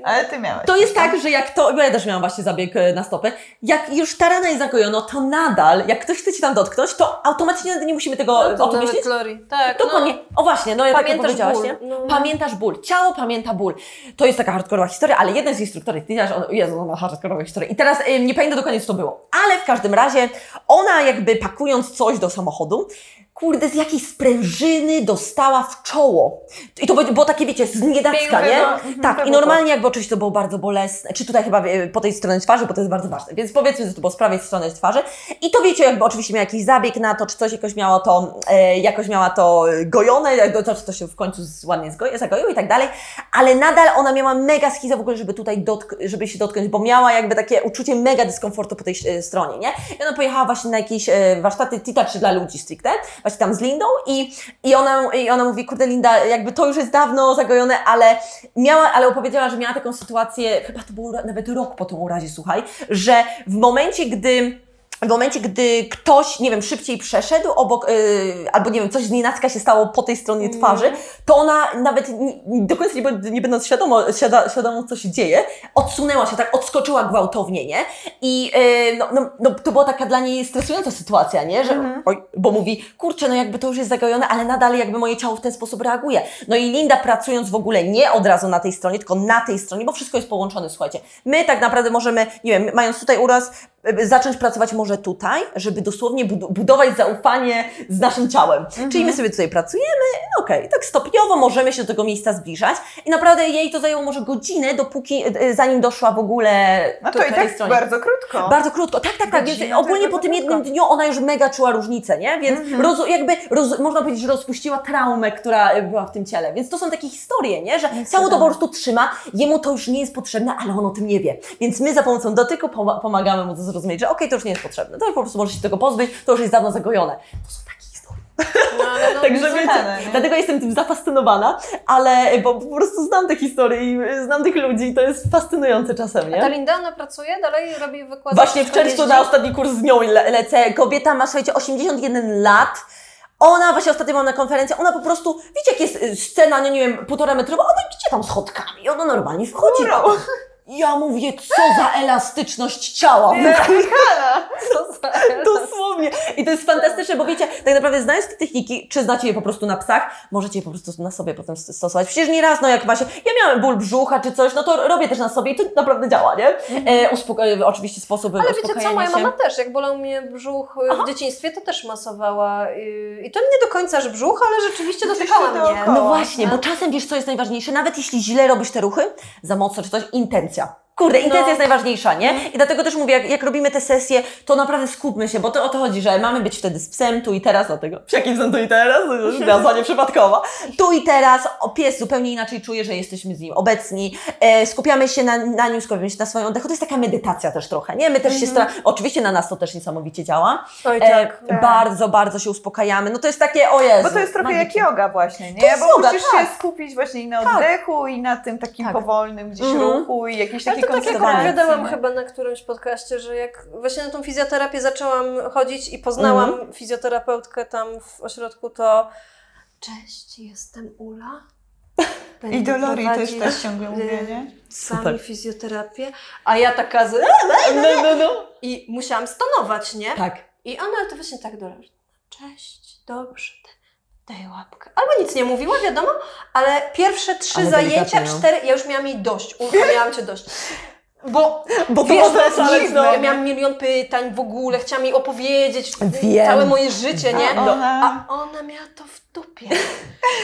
Ale ty miałeś. To jest tak, że jak to, bo ja też miałam właśnie zabieg e, na stopę, jak już ta rana jest zagojono, to nadal, jak ktoś chce Ci tam dotknąć, to automatycznie nie musimy tego No, to o tym myśleć. Tak, Dokładnie. O właśnie, no ja tak Pamiętasz powiedziałaś, ból. nie? No. Pamiętasz ból. Ciało pamięta ból. To jest taka hardkorowa historia, ale jeden z instruktorów, ty znasz, on, Jezu, ona ma hardkorową historię. I teraz nie pamiętam dokładnie, co to było. Ale w każdym razie, ona jakby pakując coś do samochodu, kurde, z jakiejś sprężyny dostała w czoło. I to było, takie, wiecie, z niedacka, nie? no, mhm, tak, i normalnie jakby oczywiście to było bardzo bolesne, czy tutaj chyba y, po tej stronie twarzy, bo to jest bardzo ważne. Więc powiedzmy, że to było z prawej strony twarzy. I to wiecie, jakby oczywiście miała jakiś zabieg na to, czy coś jakoś miało to, e, jakoś miała to e, gojone, to, to się w końcu ładnie zgoje, zagoiło i tak dalej, ale nadal ona miała mega schizę w ogóle, żeby tutaj dotk- żeby się dotknąć, bo miała jakby takie uczucie mega dyskomfortu po tej e, stronie, nie? I ona pojechała właśnie na jakieś e, warsztaty Tita, czy dla ludzi stricte, właśnie tam z Lindą i, i, ona, i ona mówi, kurde Linda, jakby to już jest dawno zagojone, ale miała, ale opowiedziała, że miała taką sytuację, chyba to było nawet rok po tym urazie, słuchaj, że w momencie, gdy w momencie, gdy ktoś, nie wiem, szybciej przeszedł obok, yy, albo nie wiem, coś z nienacka się stało po tej stronie twarzy, to ona nawet nie, do końca nie, nie będąc świadomo, świada, świadomą, co się dzieje, odsunęła się, tak odskoczyła gwałtownie, nie? I yy, no, no, no, to była taka dla niej stresująca sytuacja, nie? Że, oj, bo mówi, kurczę, no jakby to już jest zagojone, ale nadal jakby moje ciało w ten sposób reaguje. No i Linda pracując w ogóle nie od razu na tej stronie, tylko na tej stronie, bo wszystko jest połączone, słuchajcie. My tak naprawdę możemy, nie wiem, mając tutaj uraz, y, zacząć pracować może tutaj, żeby dosłownie budować zaufanie z naszym ciałem. Czyli my sobie tutaj pracujemy, okej, tak stopniowo możemy się do tego miejsca zbliżać i naprawdę jej to zajęło może godzinę, dopóki, y, zanim doszła w ogóle No to i tak stronie. bardzo krótko. Bardzo krótko, tak, tak, tak. Godzina ogólnie po tym bardzo jednym krótko. dniu ona już mega czuła różnicę, nie? Więc roz, jakby roz, można powiedzieć, że rozpuściła traumę, która e, była w tym ciele. Więc to są takie historie, nie? Że ciało to po prostu trzyma, jemu to już nie jest potrzebne, ale on o tym nie wie. Więc my za pomocą dotyku poma- pomagamy mu to zrozumieć, że okej, to już nie jest potrzebne, to już po prostu może się tego pozbyć, to już jest dawno zagojone. To są takie historie. No, ale no, Także wiecie, niesłychane, nie? dlatego jestem tym zafascynowana, ale bo po prostu znam te historie i y, znam tych ludzi i to jest fascynujące czasem, nie? Ta Linda, ona pracuje dalej, robi wykłady. Właśnie w czerwcu na ostatni kurs z nią le lecę. Kobieta ma, słuchajcie, 81 lat. Ona właśnie ostatnio była na konferencji, ona po prostu, wiecie jak jest y, scena, no nie wiem, półtora metrowa, ona idzie tam schodkami, ona normalnie wchodzi. Górą. Ja mówię, co za elastyczność ciała. Kochana! Co za... Dosłownie. I to jest fantastyczne, bo wiecie, tak naprawdę znając te techniki, czy znacie je po prostu na psach, możecie je po prostu na sobie potem st- stosować. Przecież nieraz, no jak ma się, ja miałem ból brzucha czy coś, no to robię też na sobie i to naprawdę działa, nie? E, uspoko- oczywiście sposoby Ale wiecie co, moja mama też, jak bolał mnie brzuch y, w dzieciństwie, to też masowała. y, I to nie do końca, że brzuch, ale rzeczywiście dotykała mnie. No właśnie, nie? bo czasem wiesz, co jest najważniejsze? Nawet jeśli źle robisz te ruchy, za mocno czy coś, intencja. Kurde, intencja No. jest najważniejsza, nie? I dlatego też mówię, jak, jak robimy te sesje, to naprawdę skupmy się, bo to o to chodzi, że mamy być wtedy z psem tu i teraz, dlatego jakim psem tu i teraz, nazwa nieprzypadkowa. Tu i teraz, o, pies zupełnie inaczej czuje, że jesteśmy z nim obecni, e, skupiamy się na, na nim, skupiamy się na swoim oddechu, to jest taka medytacja też trochę, nie? My też się Mhm. stara... oczywiście na nas to też niesamowicie działa. Oj, E, tak. tak. Bardzo, bardzo się uspokajamy, no to jest takie, o Jezu. Bo to jest trochę jak yoga właśnie, nie? To jest Bo yoga, musisz tak. się skupić właśnie i na Tak. oddechu, i na tym takim Tak. powolnym gdzieś Mhm. ruchu i jakiejś Ale takiej to tak jak opowiadałam nie? chyba na którymś podcaście, że jak właśnie na tą fizjoterapię zaczęłam chodzić i poznałam Mhm. fizjoterapeutkę tam w ośrodku, to cześć, jestem Ula. Będę I do Lori też tak ciągle mówię, nie? Z sami Super. fizjoterapię, a ja taka z... No, no, no. I musiałam stanować, nie? Tak. I ona to właśnie tak do Lori. Cześć, dobrze, daj łapkę. Albo nic nie mówiła, wiadomo, ale pierwsze trzy Ale zajęcia, delikatnie, no. cztery, ja już miałam jej dość. Miałam Cię dość. Bo Bo to Wiesz, może szaleć, dziwne. no. Ja miałam milion pytań w ogóle, chciałam jej opowiedzieć Wiem. całe moje życie, nie? A ona- A ona miała to w dupie.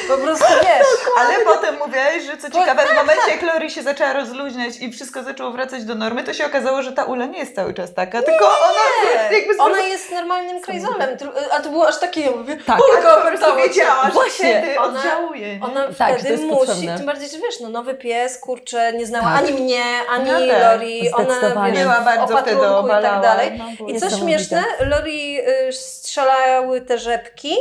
Po prostu wiesz. Ale potem mówiłaś, że co Bo- ciekawe, tak, w momencie jak Lori się zaczęła rozluźniać i wszystko zaczęło wracać do normy, to się okazało, że ta Ula nie jest cały czas taka, tylko ona jakby z Ona jest normalnym krajzolem, a to było aż takie, ja mówię, Tak. Prostu opertowa wiedziała, że Właśnie. wtedy Ona- oddziałuje. nie? Ona Tak, wtedy jest musi, potrzebne. tym bardziej, że wiesz, no nowy pies, kurczę, nie znała Tak. ani mnie, ani No tak, Lori, ona wiesz, Była bardzo wtedy patrunku i obalała. tak dalej. No, I co śmieszne, Lori y, strzelały te rzepki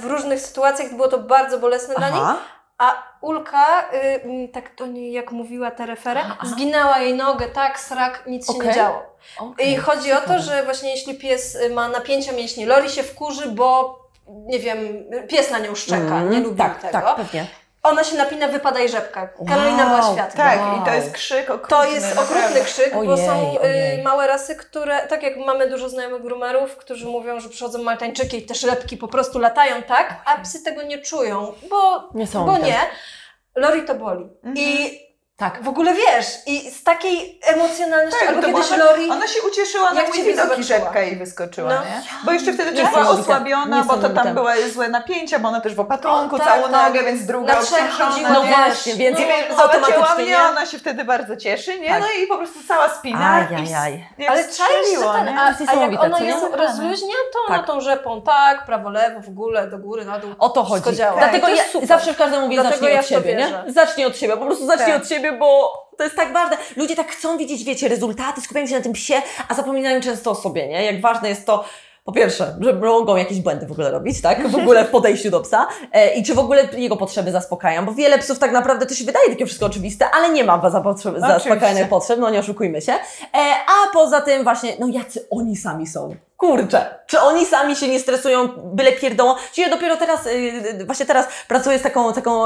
w różnych sytuacjach, było to bardzo bolesne dla niej, Aha. a Ulka, y, mm, tak do niej jak mówiła te referę, zginęła jej nogę, tak, srak, nic się nie działo. Okej. I chodzi o to, że właśnie jeśli pies ma napięcia mięśni, Lori się wkurzy, bo nie wiem, pies na nią szczeka, Mm, nie lubi tak, tego. Tak, pewnie. Ona się napina, wypada i rzepka. Karolina Wow, była świadkiem. Tak, Wow. i to jest krzyk okrutny. To jest okrutny krzyk, bo Ojej, są y, ojej. małe rasy, które, tak jak mamy dużo znajomych groomerów, którzy mówią, że przychodzą maltańczyki i te szlepki po prostu latają tak, a psy tego nie czują, bo, bo Niesamowite. nie. Lori to boli. Mhm. I Tak. w ogóle wiesz, i z takiej emocjonalności, Tak, albo kiedyś ona, Lori... ona się ucieszyła na mój widok i rzepka jej wyskoczyła, No. nie? Bo jeszcze wtedy też była osłabiona, bo to tam były złe napięcia, bo ona też w opatrunku, O, tak, całą tak. nogę, więc druga Na obciążona. No wiesz, właśnie, więc I no, więc zobaczyła automatycznie, mnie, nie? ona się wtedy bardzo cieszy, nie? Tak. No i po prostu cała spina i Ajajaj. jak Ale czaisz, że ten, a, jest a jak ona to ona Tak. tą rzepą tak, prawo, lewo, w ogóle, do góry, na dół. O to chodzi. Dlatego ja jest zawsze każdemu mówię, zacznij od siebie, nie? Zacznij od siebie, po prostu zacznij Tak. od siebie, bo to jest tak ważne. Ludzie tak chcą widzieć, wiecie, rezultaty, skupiają się na tym psie, a zapominają często o sobie, nie? Jak ważne jest to, po pierwsze, że mogą jakieś błędy w ogóle robić, tak? W ogóle w podejściu do psa e, i czy w ogóle jego potrzeby zaspokajają, bo wiele psów tak naprawdę to się wydaje takie wszystko oczywiste, ale nie ma za potrzeby, Oczywiście. zaspokajanych potrzeb, no nie oszukujmy się. E, a poza tym właśnie, no jacy oni sami są. Kurczę, czy oni sami się nie stresują, byle pierdołą? Czyli ja dopiero teraz, y, właśnie teraz pracuję z taką, taką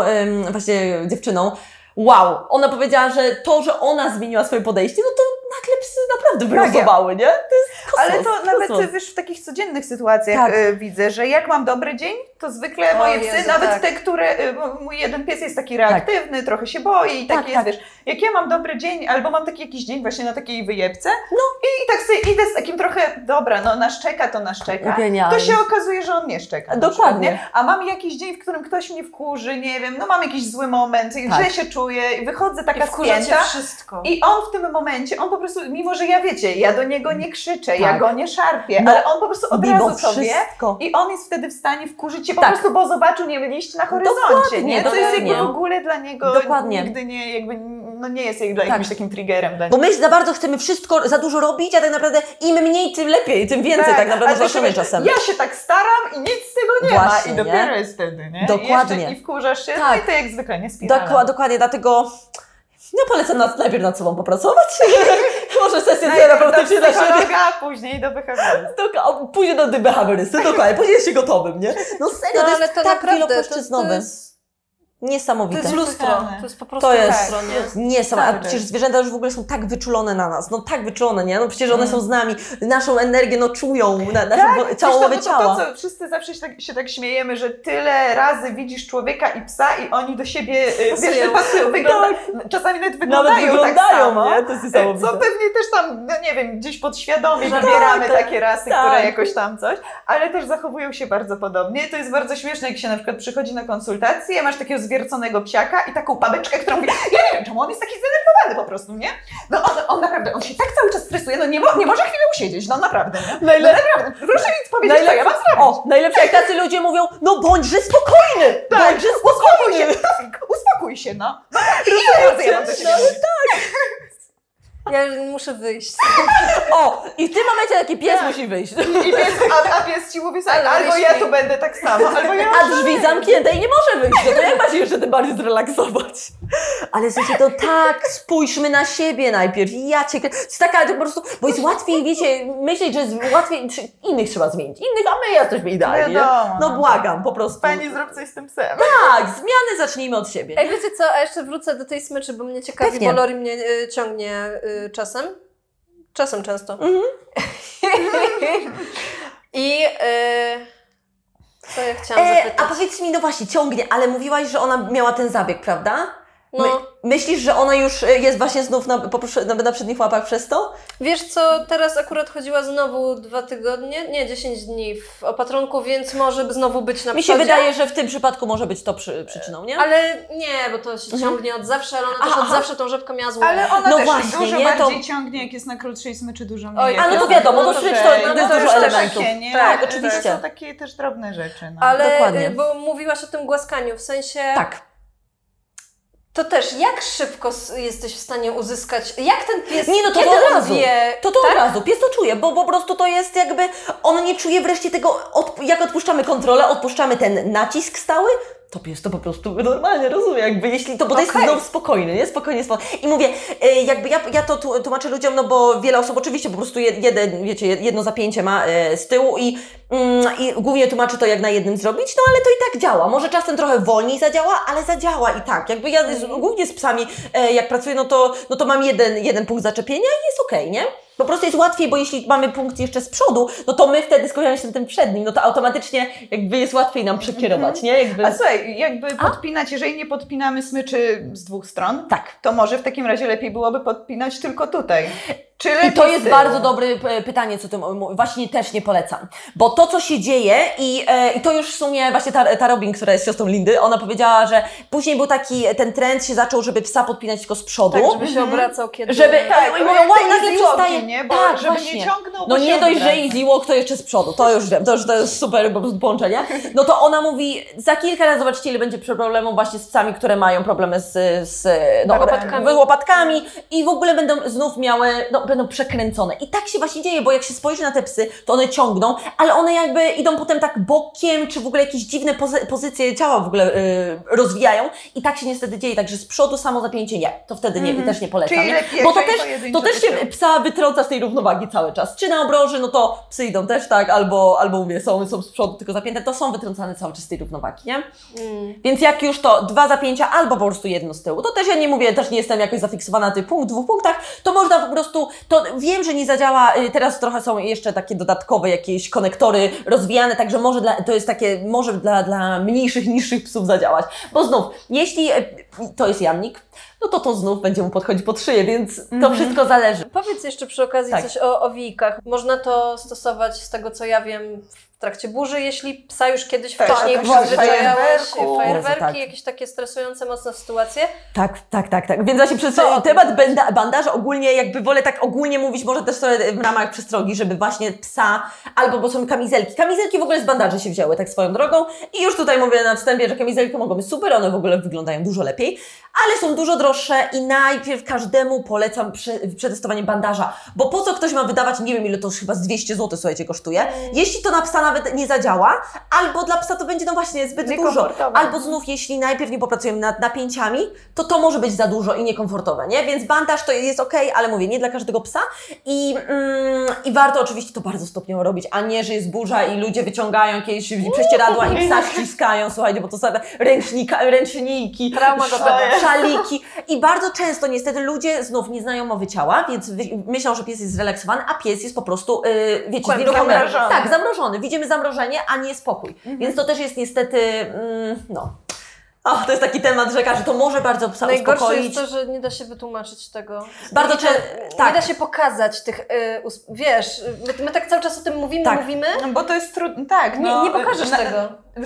właśnie dziewczyną. Wow, ona powiedziała, że to, że ona zmieniła swoje podejście, no to nagle psy naprawdę wylosowały, nie? To jest kosmos, Ale to nawet kosmos. wiesz, w takich codziennych sytuacjach Tak. y, widzę, że jak mam dobry dzień, to zwykle O moje psy, Jezu, nawet tak. te, które, y, bo mój jeden pies jest taki reaktywny, trochę się boi i taki Tak, jest, tak. wiesz, jak ja mam dobry dzień, albo mam taki jakiś dzień właśnie na takiej wyjebce, no i, i tak sobie idę z takim trochę, dobra, no naszczeka to naszczeka, Genialnie. to się okazuje, że on nie szczeka. Dokładnie. przykład? A mam jakiś dzień, w którym ktoś mnie wkurzy, nie wiem, no mam jakiś zły moment, i Tak. źle się czuję i wychodzę I taka wkurzacie spięta. wszystko. I on w tym momencie, on po prostu, mimo że ja wiecie, ja do niego nie krzyczę, ja Tak. go nie szarpię, No, ale on po prostu od razu sobie wszystko. i on jest wtedy w stanie wkurzyć się po Tak. prostu, bo zobaczył, nie byliście na horyzoncie, Dokładnie, nie? To jest jakby dokładnie. w ogóle dla niego Dokładnie. nigdy nie, jakby, no nie jest jakby Tak. jakimś takim triggerem dla Bo my za bardzo chcemy wszystko, za dużo robić, a tak naprawdę im mniej, tym lepiej, tym więcej tak, ale naprawdę wiesz, czasem. Ja się tak staram i nic z tego nie Właśnie, ma i dopiero nie? jest wtedy, nie? Dokładnie. I, jeszcze, I wkurzasz się, no Tak. i to jak zwykle, nie spirala. Dokła- dokładnie, dlatego ja polecam nas najpierw nad sobą popracować. Może do terapeutyczna na siebie. później do behawiorysty. Później do behawiorysty, dokładnie, później jest się gotowym, nie? No serio, No to ale jest to tak naprawdę, to, to, wielopłaszczyznowe. Jest, to Niesamowite. jest lustro. To jest po prostu To jest lustro, nie? Niesamowite. A Tak, przecież tak. zwierzęta już w ogóle są tak wyczulone na nas. No tak wyczulone, nie? No przecież one Mm. są z nami. Naszą energię no czują, na, naszą Tak, całą to, mowę to, ciała. To, co wszyscy zawsze się tak, się tak śmiejemy, że tyle razy widzisz człowieka i psa i oni do siebie y, Pasują. wiesz, pasują. Wygląda, Czasami nawet wyglądają, Nawet wyglądają, tak samo. nie? To jest niesamowite. Co pewnie też tam, no nie wiem, gdzieś podświadomie Tak, wybieramy tak, takie rasy, tak. które jakoś tam coś, ale też zachowują się bardzo podobnie. To jest bardzo śmieszne, jak się na przykład przychodzi na konsultację, masz takiego zwierconego psiaka i taką babeczkę, która mówi, ja nie wiem, czemu on jest taki zdenerwowany po prostu, nie? No on, on naprawdę, on się tak cały czas stresuje, no nie, mo- nie może chwilę usiedzieć, no naprawdę, nie? Najle- No naprawdę, proszę mi powiedzieć, co ja mam zrobić. O, najlepsze jak tacy ludzie mówią, no bądźże spokojny! Tak, bądźże uspokój się, spokojny! tak, uspokój się, no. no razy ja mówić? Ja muszę wyjść. O, i w tym momencie taki pies Tak. musi wyjść. I pies, a, a pies ci mówi sobie, albo ja tu będę tak samo, albo ja... A drzwi zamknięte i nie może wyjść. No to jak ma się jeszcze tym bardziej zrelaksować? Ale słuchajcie, to tak, spójrzmy na siebie najpierw. Ja cię... To jest taka po prostu... Bo jest łatwiej, wiecie, myśleć, że jest łatwiej... Innych trzeba zmienić. Innych, a my jesteśmy idealni. Wiadomo, No no błagam, po prostu. Pani zrób coś z tym psem. Tak, zmiany zacznijmy od siebie. Ej, wiecie co, a jeszcze wrócę do tej smyczy, bo mnie ciekawi, Pewnie. mnie y, ciągnie y, czasem. Czasem często. Mhm. I y, co ja chciałam E, zapytać? a powiedz mi, no właśnie, ciągnie, ale mówiłaś, że ona miała ten zabieg, prawda? No. My, myślisz, że ona już y, jest właśnie znów na, na, na przednich łapach przez to? Wiesz co, teraz akurat chodziła znowu dwa tygodnie, nie, 10 dni w opatrunku, więc może znowu być na Mi się przodzie. wydaje, że w tym przypadku może być to przy, przyczyną, nie? Ale nie, bo to się ciągnie od zawsze, ale ona też Aha, od aha. zawsze tą rzepkę miała złą. Ale ona No też właśnie, dużo nie? To- bardziej ciągnie, jak jest na krótszej smyczy, dużo mniej. Oj, jak a no to wiadomo, no to- No to jest już dużo też elementów. takie, nie? Tak, To oczywiście. są takie też drobne rzeczy. No. Ale, Dokładnie. y, bo mówiłaś o tym głaskaniu, w sensie... tak. To też, jak szybko jesteś w stanie uzyskać, jak ten pies, Nie, no to kiedy to od razu. wie... To to tak? od razu, pies to czuje, bo po prostu to jest jakby, on nie czuje wreszcie tego, jak odpuszczamy kontrolę, odpuszczamy ten nacisk stały, to pies to po prostu normalnie rozumie, jakby jeśli to, bo to jest Okej. znowu spokojny, nie? Spokojnie, spokojnie. I mówię, e, jakby ja, ja to tłumaczę ludziom, no bo wiele osób oczywiście po prostu jed- jeden, wiecie, jedno zapięcie ma e, z tyłu i, mm, i głównie tłumaczy to, jak na jednym zrobić, no ale to i tak działa. Może czasem trochę wolniej zadziała, ale zadziała i tak. Jakby ja z, głównie z psami, e, jak pracuję, no to, no to mam jeden, jeden punkt zaczepienia i jest okej, nie? Po prostu jest łatwiej, bo jeśli mamy punkt jeszcze z przodu, no to my wtedy skupiamy się na tym przednim, no to automatycznie jakby jest łatwiej nam przekierować, nie? Jakby... A słuchaj, jakby podpinać, jeżeli nie podpinamy smyczy z dwóch stron, Tak. to może w takim razie lepiej byłoby podpinać tylko tutaj. I to jest bardzo dobre p- pytanie, co ty mu- mu- właśnie też nie polecam. Bo to, co się dzieje, i, e, i to już w sumie właśnie ta, ta Robin, która jest siostrą Lindy, ona powiedziała, że później był taki, ten trend się zaczął, żeby psa podpinać tylko z przodu. Tak, żeby się obracał kiedy... Żeby, Tak, i bo mówią, wow, nagle przestaje. nie? Bo tak, żeby właśnie. nie ciągnął, No nie dość, że easy walk, to jeszcze z przodu, to już wiem, to już to jest super połączenie. No to ona mówi, za kilka razy zobaczycie, ile będzie problemów właśnie z psami, które mają problemy z, z no, Łopatkami. łopatkami i w ogóle będą znów miały, no będą przekręcone. I tak się właśnie dzieje, bo jak się spojrzy na te psy, to one ciągną, ale one jakby idą potem tak bokiem, czy w ogóle jakieś dziwne pozy pozycje ciała w ogóle y, rozwijają i tak się niestety dzieje, także z przodu samo zapięcie nie, to wtedy nie, też nie polecam. Czyli nie? Bo to też, to też się psa wytrąca z tej równowagi cały czas. Czy na obroży, no to psy idą też tak, albo, albo mówię, są, są z przodu tylko zapięte, to są wytrącane cały czas z tej równowagi, nie? Mm. Więc jak już to dwa zapięcia albo po prostu jedno z tyłu, to też ja nie mówię, też nie jestem jakoś zafiksowana na tych punkt, dwóch punktach, to można po prostu, to wiem, że nie zadziała, y, teraz trochę są jeszcze takie dodatkowe jakieś konektory rozwijane, także może dla, to jest takie, może dla, dla mniejszych, niższych psów zadziałać. Bo znów, jeśli y, to jest jamnik, no to to znów będzie mu podchodzić pod szyję, więc to wszystko zależy. Powiedz jeszcze przy okazji Tak. coś o owijkach. Można to stosować z tego, co ja wiem, w trakcie burzy, jeśli psa już kiedyś Tak, wcześniej tak, przyzwyczajałeś, fajerwerku. fajerwerki, Tak. jakieś takie stresujące mocno sytuacje. Tak, tak, tak, tak. Więc właśnie przez temat banda, bandaży ogólnie jakby wolę tak ogólnie mówić, może też sobie w ramach przestrogi, żeby właśnie psa, albo bo są kamizelki. Kamizelki w ogóle z bandaży się wzięły, tak swoją drogą. I już tutaj mówię na wstępie, że kamizelki mogą być super, one w ogóle wyglądają dużo lepiej, ale są dużo droższe i najpierw każdemu polecam prze, przetestowanie bandaża, bo po co ktoś ma wydawać, nie wiem ile to już chyba z 200 zł, słuchajcie, kosztuje. Jeśli to na psa nawet nie zadziała, albo dla psa to będzie no właśnie zbyt dużo, albo znów jeśli najpierw nie popracujemy nad napięciami, to to może być za dużo i niekomfortowe, nie? Więc bandaż to jest ok, ale mówię, nie dla każdego psa i, mm, i warto oczywiście to bardzo stopniowo robić, a nie, że jest burza i ludzie wyciągają jakieś prześcieradła i psa ściskają, słuchajcie, bo to są ręcznika, ręczniki, szaliki i bardzo często niestety ludzie znów nie znają mowy ciała, więc myślą, że pies jest zrelaksowany, a pies jest po prostu, yy, wiecie. Zamrożony. Tak, zamrożony. Widzimy zamrożenie, a nie spokój. Więc to też jest niestety, mm, no. O, to jest taki temat, że każdy to może bardzo psa Najgorsze uspokoić. jest to, że nie da się wytłumaczyć tego. Bardzo I to- czę- tak. Nie da się pokazać tych, y, us- wiesz, my, my tak cały czas o tym mówimy, Tak. mówimy. No Bo to jest trudne, tak. Nie, no, nie pokażesz na- tego.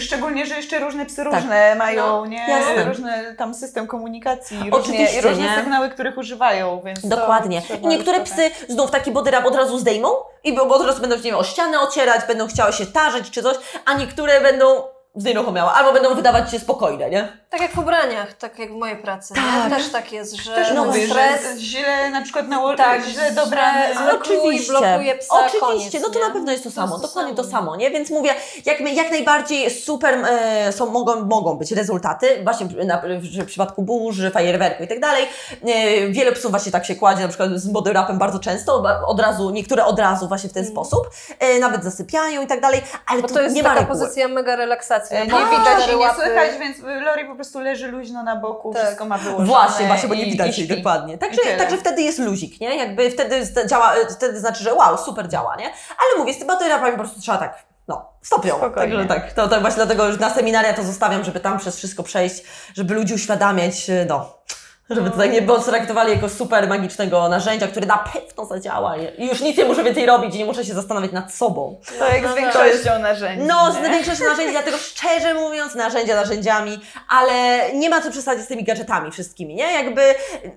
Szczególnie, że jeszcze różne psy różne mają, No, nie? jasne. Różny tam system komunikacji, różnie, różne nie? sygnały, których używają, więc Dokładnie. I niektóre psy znów taki body rub od razu zdejmą i bo od razu będą nie wiem, o ścianę ocierać, będą chciały się tarzyć czy coś, a niektóre będą znieruchomiałe albo będą wydawać się spokojne, nie? Tak jak w ubraniach, tak jak w mojej pracy. Tak. Nie? Też tak jest, że Też No, mówię, stres. że źle na przykład nało- Tak, źle Zły krój blokuje psa, Oczywiście, koniec, no to nie? na pewno jest to samo, to dokładnie to samo, nie? Więc mówię, jak, jak najbardziej super e, są, mogą, mogą być rezultaty, właśnie na, w przypadku burzy, fajerwerku i tak dalej. E, wiele psów właśnie tak się kładzie, na przykład z body wrapem bardzo często, od razu, niektóre od razu właśnie w ten sposób, e, nawet zasypiają i tak dalej, ale Bo to jest nie ma taka reguły. pozycja mega relaksacji. E, Nie Bo widać i nie łapy. słychać, więc Lori po prostu leży luźno na boku, Tak. wszystko ma wyłożone. Właśnie, właśnie, bo nie widać jej dokładnie. Także, także wtedy jest luzik, nie? Jakby wtedy działa, wtedy znaczy, że wow, super działa, nie? Ale mówię, z tym bateriapami po prostu trzeba tak, no, stopią. Spokojnie. Także tak, to, to właśnie dlatego już na seminaria to zostawiam, żeby tam przez wszystko przejść, żeby ludzi uświadamiać, no. Żeby to tak nie było traktowali jako super magicznego narzędzia, które na pewno zadziała i już nic nie muszę więcej robić i nie muszę się zastanawiać nad sobą. To jak No z tak. większością narzędzi. No, z większością narzędzi, dlatego szczerze mówiąc, narzędzia narzędziami, ale nie ma co przesadzić z tymi gadżetami wszystkimi, nie? Jakby,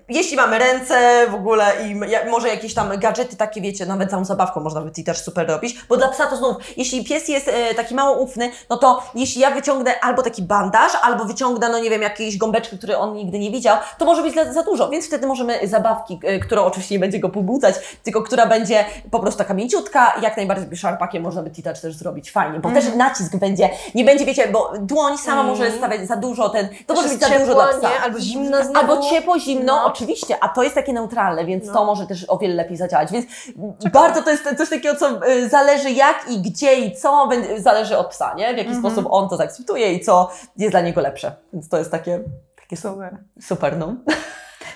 jeśli mamy ręce w ogóle i może jakieś tam gadżety takie, wiecie, nawet całą zabawką można by też super robić, bo dla psa to znów, jeśli pies jest e, taki mało ufny, no to jeśli ja wyciągnę albo taki bandaż, albo wyciągnę, no nie wiem, jakieś gąbeczki, które on nigdy nie widział, to może być za, za dużo, więc wtedy możemy zabawki, e, która oczywiście nie będzie go pobudzać, tylko która będzie po prostu taka mięciutka, jak najbardziej szarpakiem można by T-Touch też zrobić fajnie, bo też nacisk będzie, nie będzie, wiecie, bo dłoń sama może stawiać za dużo, ten, to może być za dużo dla psa. nie? Albo zimno znowu. Albo ciepło, zimno, No. oczywiście, a to jest takie neutralne, więc No. to może też o wiele lepiej zadziałać. Więc bardzo to jest coś takiego, co y, zależy jak i gdzie i co, zależy od psa, nie? W jaki Mhm. sposób on to zaakceptuje i co jest dla niego lepsze. Więc to jest takie, takie su- Super. super, no.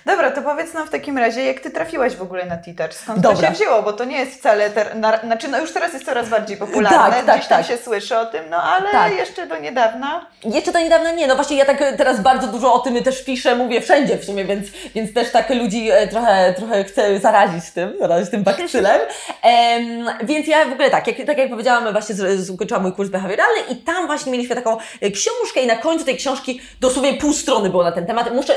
Dobra, to powiedz nam w takim razie, jak ty trafiłaś w ogóle na T-Touch? Skąd Dobra. to się wzięło? Bo to nie jest wcale, ter, na, znaczy no już teraz jest coraz bardziej popularne, Tak, tak, gdzieś tam tak. się słyszy o tym, no ale Tak. jeszcze do niedawna. Jeszcze do niedawna nie, no właśnie ja tak teraz bardzo dużo o tym też piszę, mówię wszędzie w sumie, więc, więc też tak ludzi e, trochę, trochę chcę zarazić tym, zarazić tym bakcylem. Em, więc ja w ogóle tak, jak, tak jak powiedziałam, właśnie z- z- ukończyłam mój kurs behawioralny i tam właśnie mieliśmy taką e, książkę i na końcu tej książki dosłownie pół strony było na ten temat. Muszę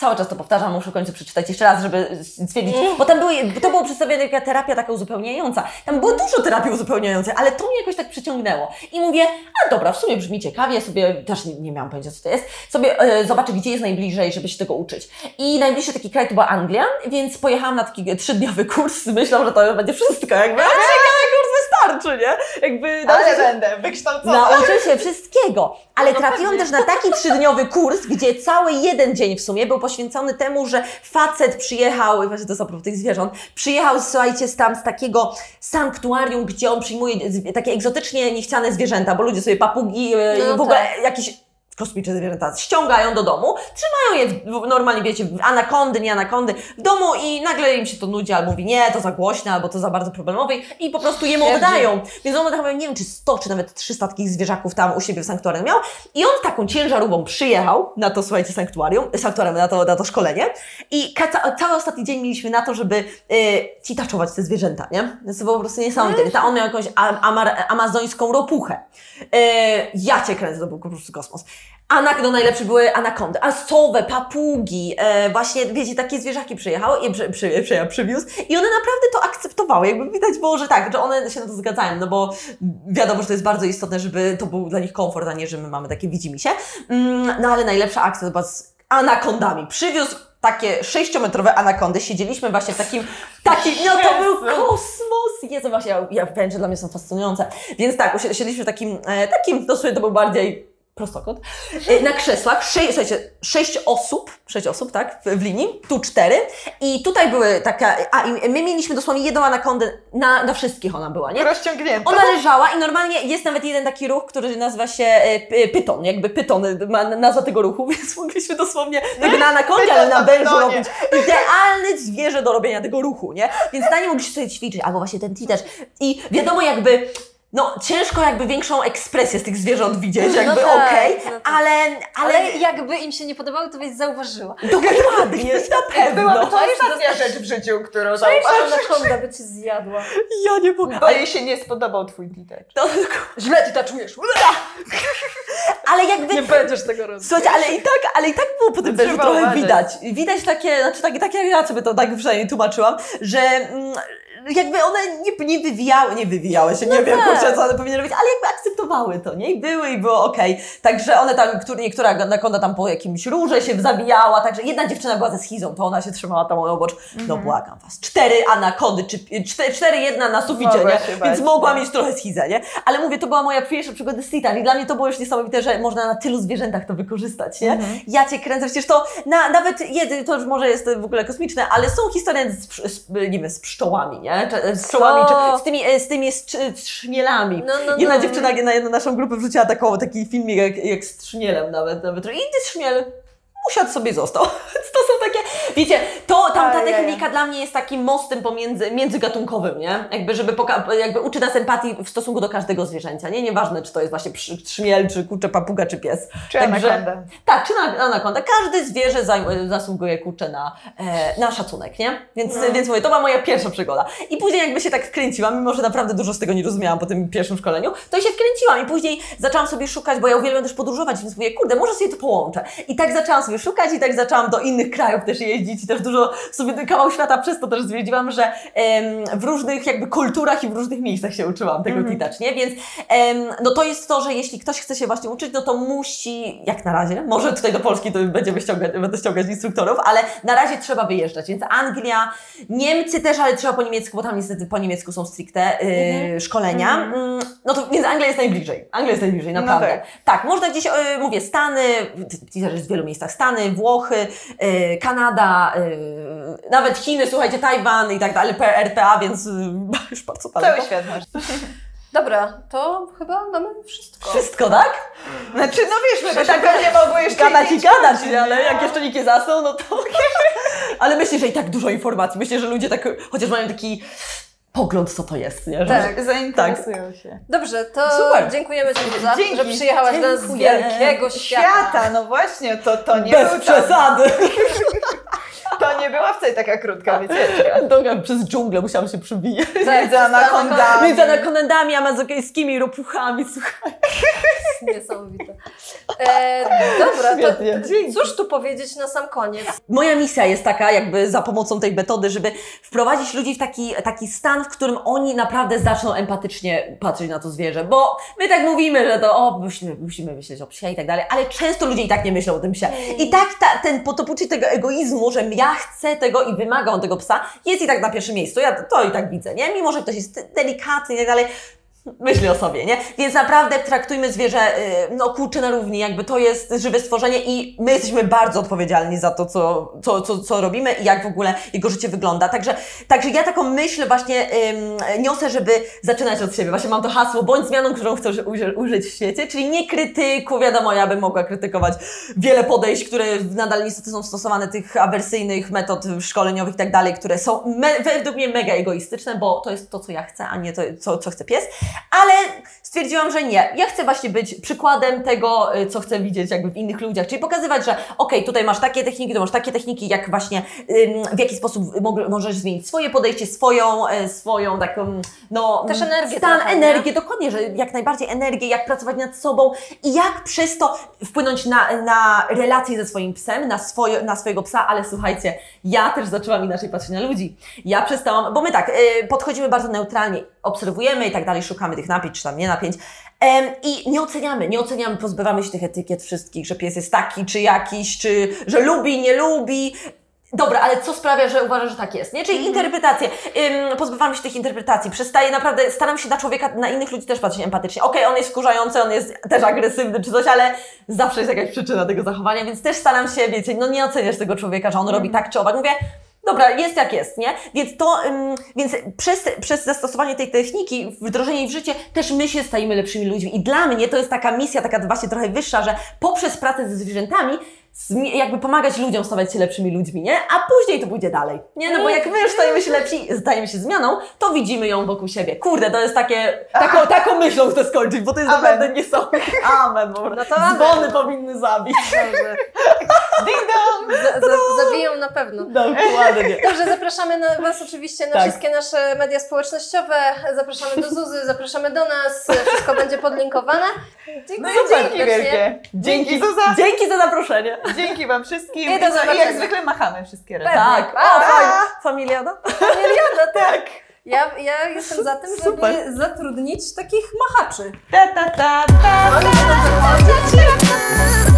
Cały czas to powtarzam, muszę w końcu przeczytać jeszcze raz, żeby stwierdzić, bo tam były, bo to było przedstawione jaka terapia taka uzupełniająca. Tam było dużo terapii uzupełniającej, ale to mnie jakoś tak przyciągnęło. I mówię, a dobra, w sumie brzmi ciekawie, sobie też nie, nie miałam pojęcia, co to jest, sobie e, zobaczę, gdzie jest najbliżej, żeby się tego uczyć. I najbliższy taki kraj to była Anglia, więc pojechałam na taki trzydniowy kurs myślą, że to będzie wszystko, jakby, a wystarczy, nie? Jakby, Ale się- będę wykształcona. Nauczę się wszystkiego, ale No trafiłam pewnie. też na taki trzydniowy kurs, gdzie cały jeden dzień w sumie był poświęcony temu, że facet przyjechał, i właśnie to jest a propos tych zwierząt, przyjechał, słuchajcie, tam z takiego sanktuarium, gdzie on przyjmuje takie egzotycznie niechciane zwierzęta, bo ludzie sobie papugi, e, No w ogóle tak. jakieś kosmiczne zwierzęta ściągają do domu, trzymają je w, normalnie, wiecie, anakondy, nie anakondy, w domu i nagle im się to nudzi, albo mówi, nie, to za głośne, albo to za bardzo problemowe i po prostu jemu oddają. Więc on tam, nie wiem, czy 100, czy nawet 300 takich zwierzaków tam u siebie w sanktuarium miał i on taką ciężarówką przyjechał na to, słuchajcie, sanktuarium, sanktuarium na to, na to szkolenie i cały ostatni dzień mieliśmy na to, żeby y, citaczować te zwierzęta, nie? Więc to było po prostu niesamowite. Ta, on miał jakąś am- amazońską ropuchę. Y, ja cię kręcę, to był po prostu kosmos. Anak, no najlepsze były anakondy, a sowe, papugi, e, właśnie, wiecie, takie zwierzaki przyjechały i przy, przy, przy, przywiózł i one naprawdę to akceptowały, jakby widać było, że tak, że one się na to zgadzają, no bo wiadomo, że to jest bardzo istotne, żeby to był dla nich komfort, a nie, że my mamy takie widzimisię. Mm, no ale najlepsza akcja to była z anakondami. Przywiózł takie sześciometrowe anakondy, siedzieliśmy właśnie w takim, takim, no to był kosmos! Jezu, właśnie, ja, ja powiem, że dla mnie są fascynujące. Więc tak, usi- siedliśmy w takim, e, takim, dosłownie to był bardziej prostokąt, e, na krzesłach, sze, słuchajcie, sześć osób, sześć osób, tak, w, w linii, tu cztery i tutaj były taka, a i my mieliśmy dosłownie jedną anakondę, na, na wszystkich ona była, nie? Rozciągnięta. Ona leżała i normalnie jest nawet jeden taki ruch, który nazywa się e, p- pyton, jakby pyton e, ma nazwa tego ruchu, więc mogliśmy dosłownie jakby na anakondzie, ale na wężu robić idealne zwierzę do robienia tego ruchu, nie? Więc na nim mogliśmy sobie ćwiczyć, albo właśnie ten też. I wiadomo jakby, no ciężko jakby większą ekspresję z tych zwierząt widzieć, jakby tak, okej, no tak. ale, ale, Ale jakby im się nie podobały, to byś zauważyła. dokładnie, na Była pewno. to ostatnia rzecz w życiu, którą Cześć, zauważyłam. anakonda by cię zjadła. Ja nie mogę. Bo jej się nie spodobał twój T-Touch. To, Źle ty taczujesz. ale jakby Nie będziesz tego robić. Słuchajcie, ale i tak, ale i tak było po tym wężu Trzeba trochę uważać. widać. Widać takie, znaczy tak, tak jak ja sobie to tak przynajmniej tłumaczyłam, że mm, jakby one nie, nie wywijały, nie wywijały się, nie wiem tak. kurczę, co one powinny robić, ale jakby akceptowały to, nie? I były i było okej. Także one tam, niektóra anakonda tam po jakimś rurze się zawijała, także jedna dziewczyna była ze schizą, to ona się trzymała tam obok. No błagam was, cztery anakondy, czy cztery, cztery jedna na suficie, Mogła nie? bać, Więc mogła no. mieć trochę schizę, nie? Ale mówię, to była moja pierwsza przygoda z Titan i dla mnie to było już niesamowite, że można na tylu zwierzętach to wykorzystać, nie? Mhm. Ja Cię kręcę, przecież to na, nawet jedy, to już może jest w ogóle kosmiczne, ale są historie z, z, nie wiem, z pszczołami, nie? Czy, z pszczołami, Co? czy z tymi, e, z tymi strz- trzmielami. No, no, Jedna no. dziewczyna na jedną naszą grupę wrzuciła taką, taki filmik jak, jak z trzmielem nawet, nawet. I ty trzmiel. Usiadł sobie został. To są takie, wiecie, to tam ta technika dla mnie jest takim mostem pomiędzy, międzygatunkowym, nie? Jakby, żeby poka- jakby uczy nas empatii w stosunku do każdego zwierzęcia, nie? Nieważne, czy to jest właśnie przy- trzmiel, czy kurczę papuga, czy pies. Czy anakonda. Tak, czy na, anakonda. Każde zwierzę zaj- zasługuje, kurczę, na, e, na szacunek, nie? Więc, No. więc mówię, to była moja pierwsza przygoda. I później jakby się tak wkręciłam, mimo że naprawdę dużo z tego nie rozumiałam po tym pierwszym szkoleniu, to się wkręciłam i później zaczęłam sobie szukać, bo ja uwielbiam też podróżować, więc mówię, kurde, może sobie to połączę. I tak zaczęłam sobie szukać i tak zaczęłam do innych krajów też jeździć i też dużo sobie kawał świata przez to też zwiedziłam, że em, w różnych jakby kulturach i w różnych miejscach się uczyłam tego Mhm. titacz, nie? Więc em, no to jest to, że jeśli ktoś chce się właśnie uczyć, no to musi, jak na razie, może tutaj do Polski to będziemy ściągać, będę ściągać instruktorów, ale na razie trzeba wyjeżdżać, więc Anglia, Niemcy też, ale trzeba po niemiecku, bo tam niestety po niemiecku są stricte y, szkolenia, Mm, no to więc Anglia jest najbliżej, Anglia jest najbliżej, No naprawdę. tak. tak. można gdzieś, y, mówię, Stany, też jest w wielu miejscach, Stany, Włochy, y, Kanada, y, nawet Chiny, słuchajcie, Tajwan i tak dalej, RPA, więc y, już bardzo daleko. Cały świat masz. Dobra, to chyba mamy wszystko. Wszystko, tak? Znaczy, no wiesz, my tak pewnie mogły jeszcze Gadać i gadać, ale nie? jak jeszcze nikt nie zasnął, no to... ale myślę, że i tak dużo informacji. Myślę, że ludzie tak chociaż mają taki pogląd, co to jest, nie? Że... Tak. Zainteresują się. Dobrze, to Super. dziękujemy Ci Zuza, Dzięki. że przyjechałaś do nas z wielkiego świata. Świata, no właśnie, to, to nie Bez był tam, przesady! To nie była wcale taka krótka wycieczka. Dobra, przez dżunglę musiałam się przebijać. Między anakondami. Między anakonendami, amazokejskimi ropuchami, słuchaj. Niesamowite. E, dobra, Świetnie, to dzięki. cóż tu powiedzieć na sam koniec? Moja misja jest taka, jakby za pomocą tej metody, żeby wprowadzić ludzi w taki, taki stan, w którym oni naprawdę zaczną empatycznie patrzeć na to zwierzę. Bo my tak mówimy, że to o, musimy, musimy myśleć o psie i tak dalej, ale często ludzie i tak nie myślą o tym psie. I tak ta, ten, po to poczucie tego egoizmu, że ja chcę tego i wymagam tego psa, jest i tak na pierwszym miejscu. Ja to i tak widzę, nie? Mimo, że ktoś jest delikatny i tak dalej, myśli o sobie, nie? Więc naprawdę traktujmy zwierzę, y, no kurczę na równi, jakby to jest żywe stworzenie i my jesteśmy bardzo odpowiedzialni za to, co, co, co, co robimy i jak w ogóle jego życie wygląda. Także, także ja taką myśl właśnie ym, niosę, żeby zaczynać od siebie. Właśnie mam to hasło, bądź zmianą, którą chcesz uży, użyć w świecie, czyli nie krytyku, wiadomo, ja bym mogła krytykować wiele podejść, które nadal niestety są stosowane, tych awersyjnych metod szkoleniowych i tak dalej, które są według mnie mega egoistyczne, bo to jest to, co ja chcę, a nie to, co, co chce pies. Ale stwierdziłam, że nie. Ja chcę właśnie być przykładem tego, y, co chcę widzieć jakby w innych ludziach, czyli pokazywać, że okej, tutaj masz takie techniki, tu masz takie techniki, jak właśnie w jaki sposób mo- możesz zmienić swoje podejście, swoją, e, swoją taką, no... Też energię Stan, trochę, energię, dokładnie, że jak najbardziej energię, jak pracować nad sobą i jak przez to wpłynąć na, na relacje ze swoim psem, na, swoje, na swojego psa, ale słuchajcie, ja też zaczęłam inaczej patrzeć na ludzi. Ja przestałam, bo my tak, y, podchodzimy bardzo neutralnie, obserwujemy i tak dalej, szukamy tych napięć, czy tam nie napięć i nie oceniamy, nie oceniamy, pozbywamy się tych etykiet wszystkich, że pies jest taki, czy jakiś, czy że lubi, nie lubi, Dobra, ale co sprawia, że uważasz, że tak jest, nie? Czyli Mhm. interpretacje. Ym, pozbywamy się tych interpretacji. Przestaję naprawdę, staram się na człowieka, na innych ludzi też patrzeć empatycznie. Okej, on jest wkurzający, on jest też agresywny czy coś, ale zawsze jest jakaś przyczyna tego zachowania, więc też staram się, wiecie, no nie oceniasz tego człowieka, że on robi Mhm. tak czy owak. Mówię, dobra, jest jak jest, nie? Więc to, więc przez, przez zastosowanie tej techniki, wdrożenie jej w życie, też my się stajemy lepszymi ludźmi. I dla mnie to jest taka misja, taka właśnie trochę wyższa, że poprzez pracę ze zwierzętami jakby pomagać ludziom stawać się lepszymi ludźmi, nie? A później to pójdzie dalej. Nie, no bo jak my już stajemy się lepsi, stajemy się zmianą, to widzimy ją wokół siebie. Kurde, to jest takie, taką, taką myślą chcę skończyć, bo to jest Amen. naprawdę niesamowite. Amen, bo No to amen. dzwony powinny zabić. Dobrze. Ding dong! Zabiją na pewno. Dokładnie. Dobrze, zapraszamy na Was oczywiście na Tak. wszystkie nasze media społecznościowe. Zapraszamy do Zuzy, zapraszamy do nas. Wszystko będzie podlinkowane. No i Super, dzięki wielkie. Dzięki Zuza. Dzięki za zaproszenie. Dzięki Wam wszystkim. I do zobaczenia. jak zwykle machamy wszystkie razem. Tak. Pa! O, fajnie. Familiada? Emiliana, Tak. Ja, ja jestem za tym, żeby Super. zatrudnić takich machaczy. Ta ta ta ta. Oni będą wychodzić.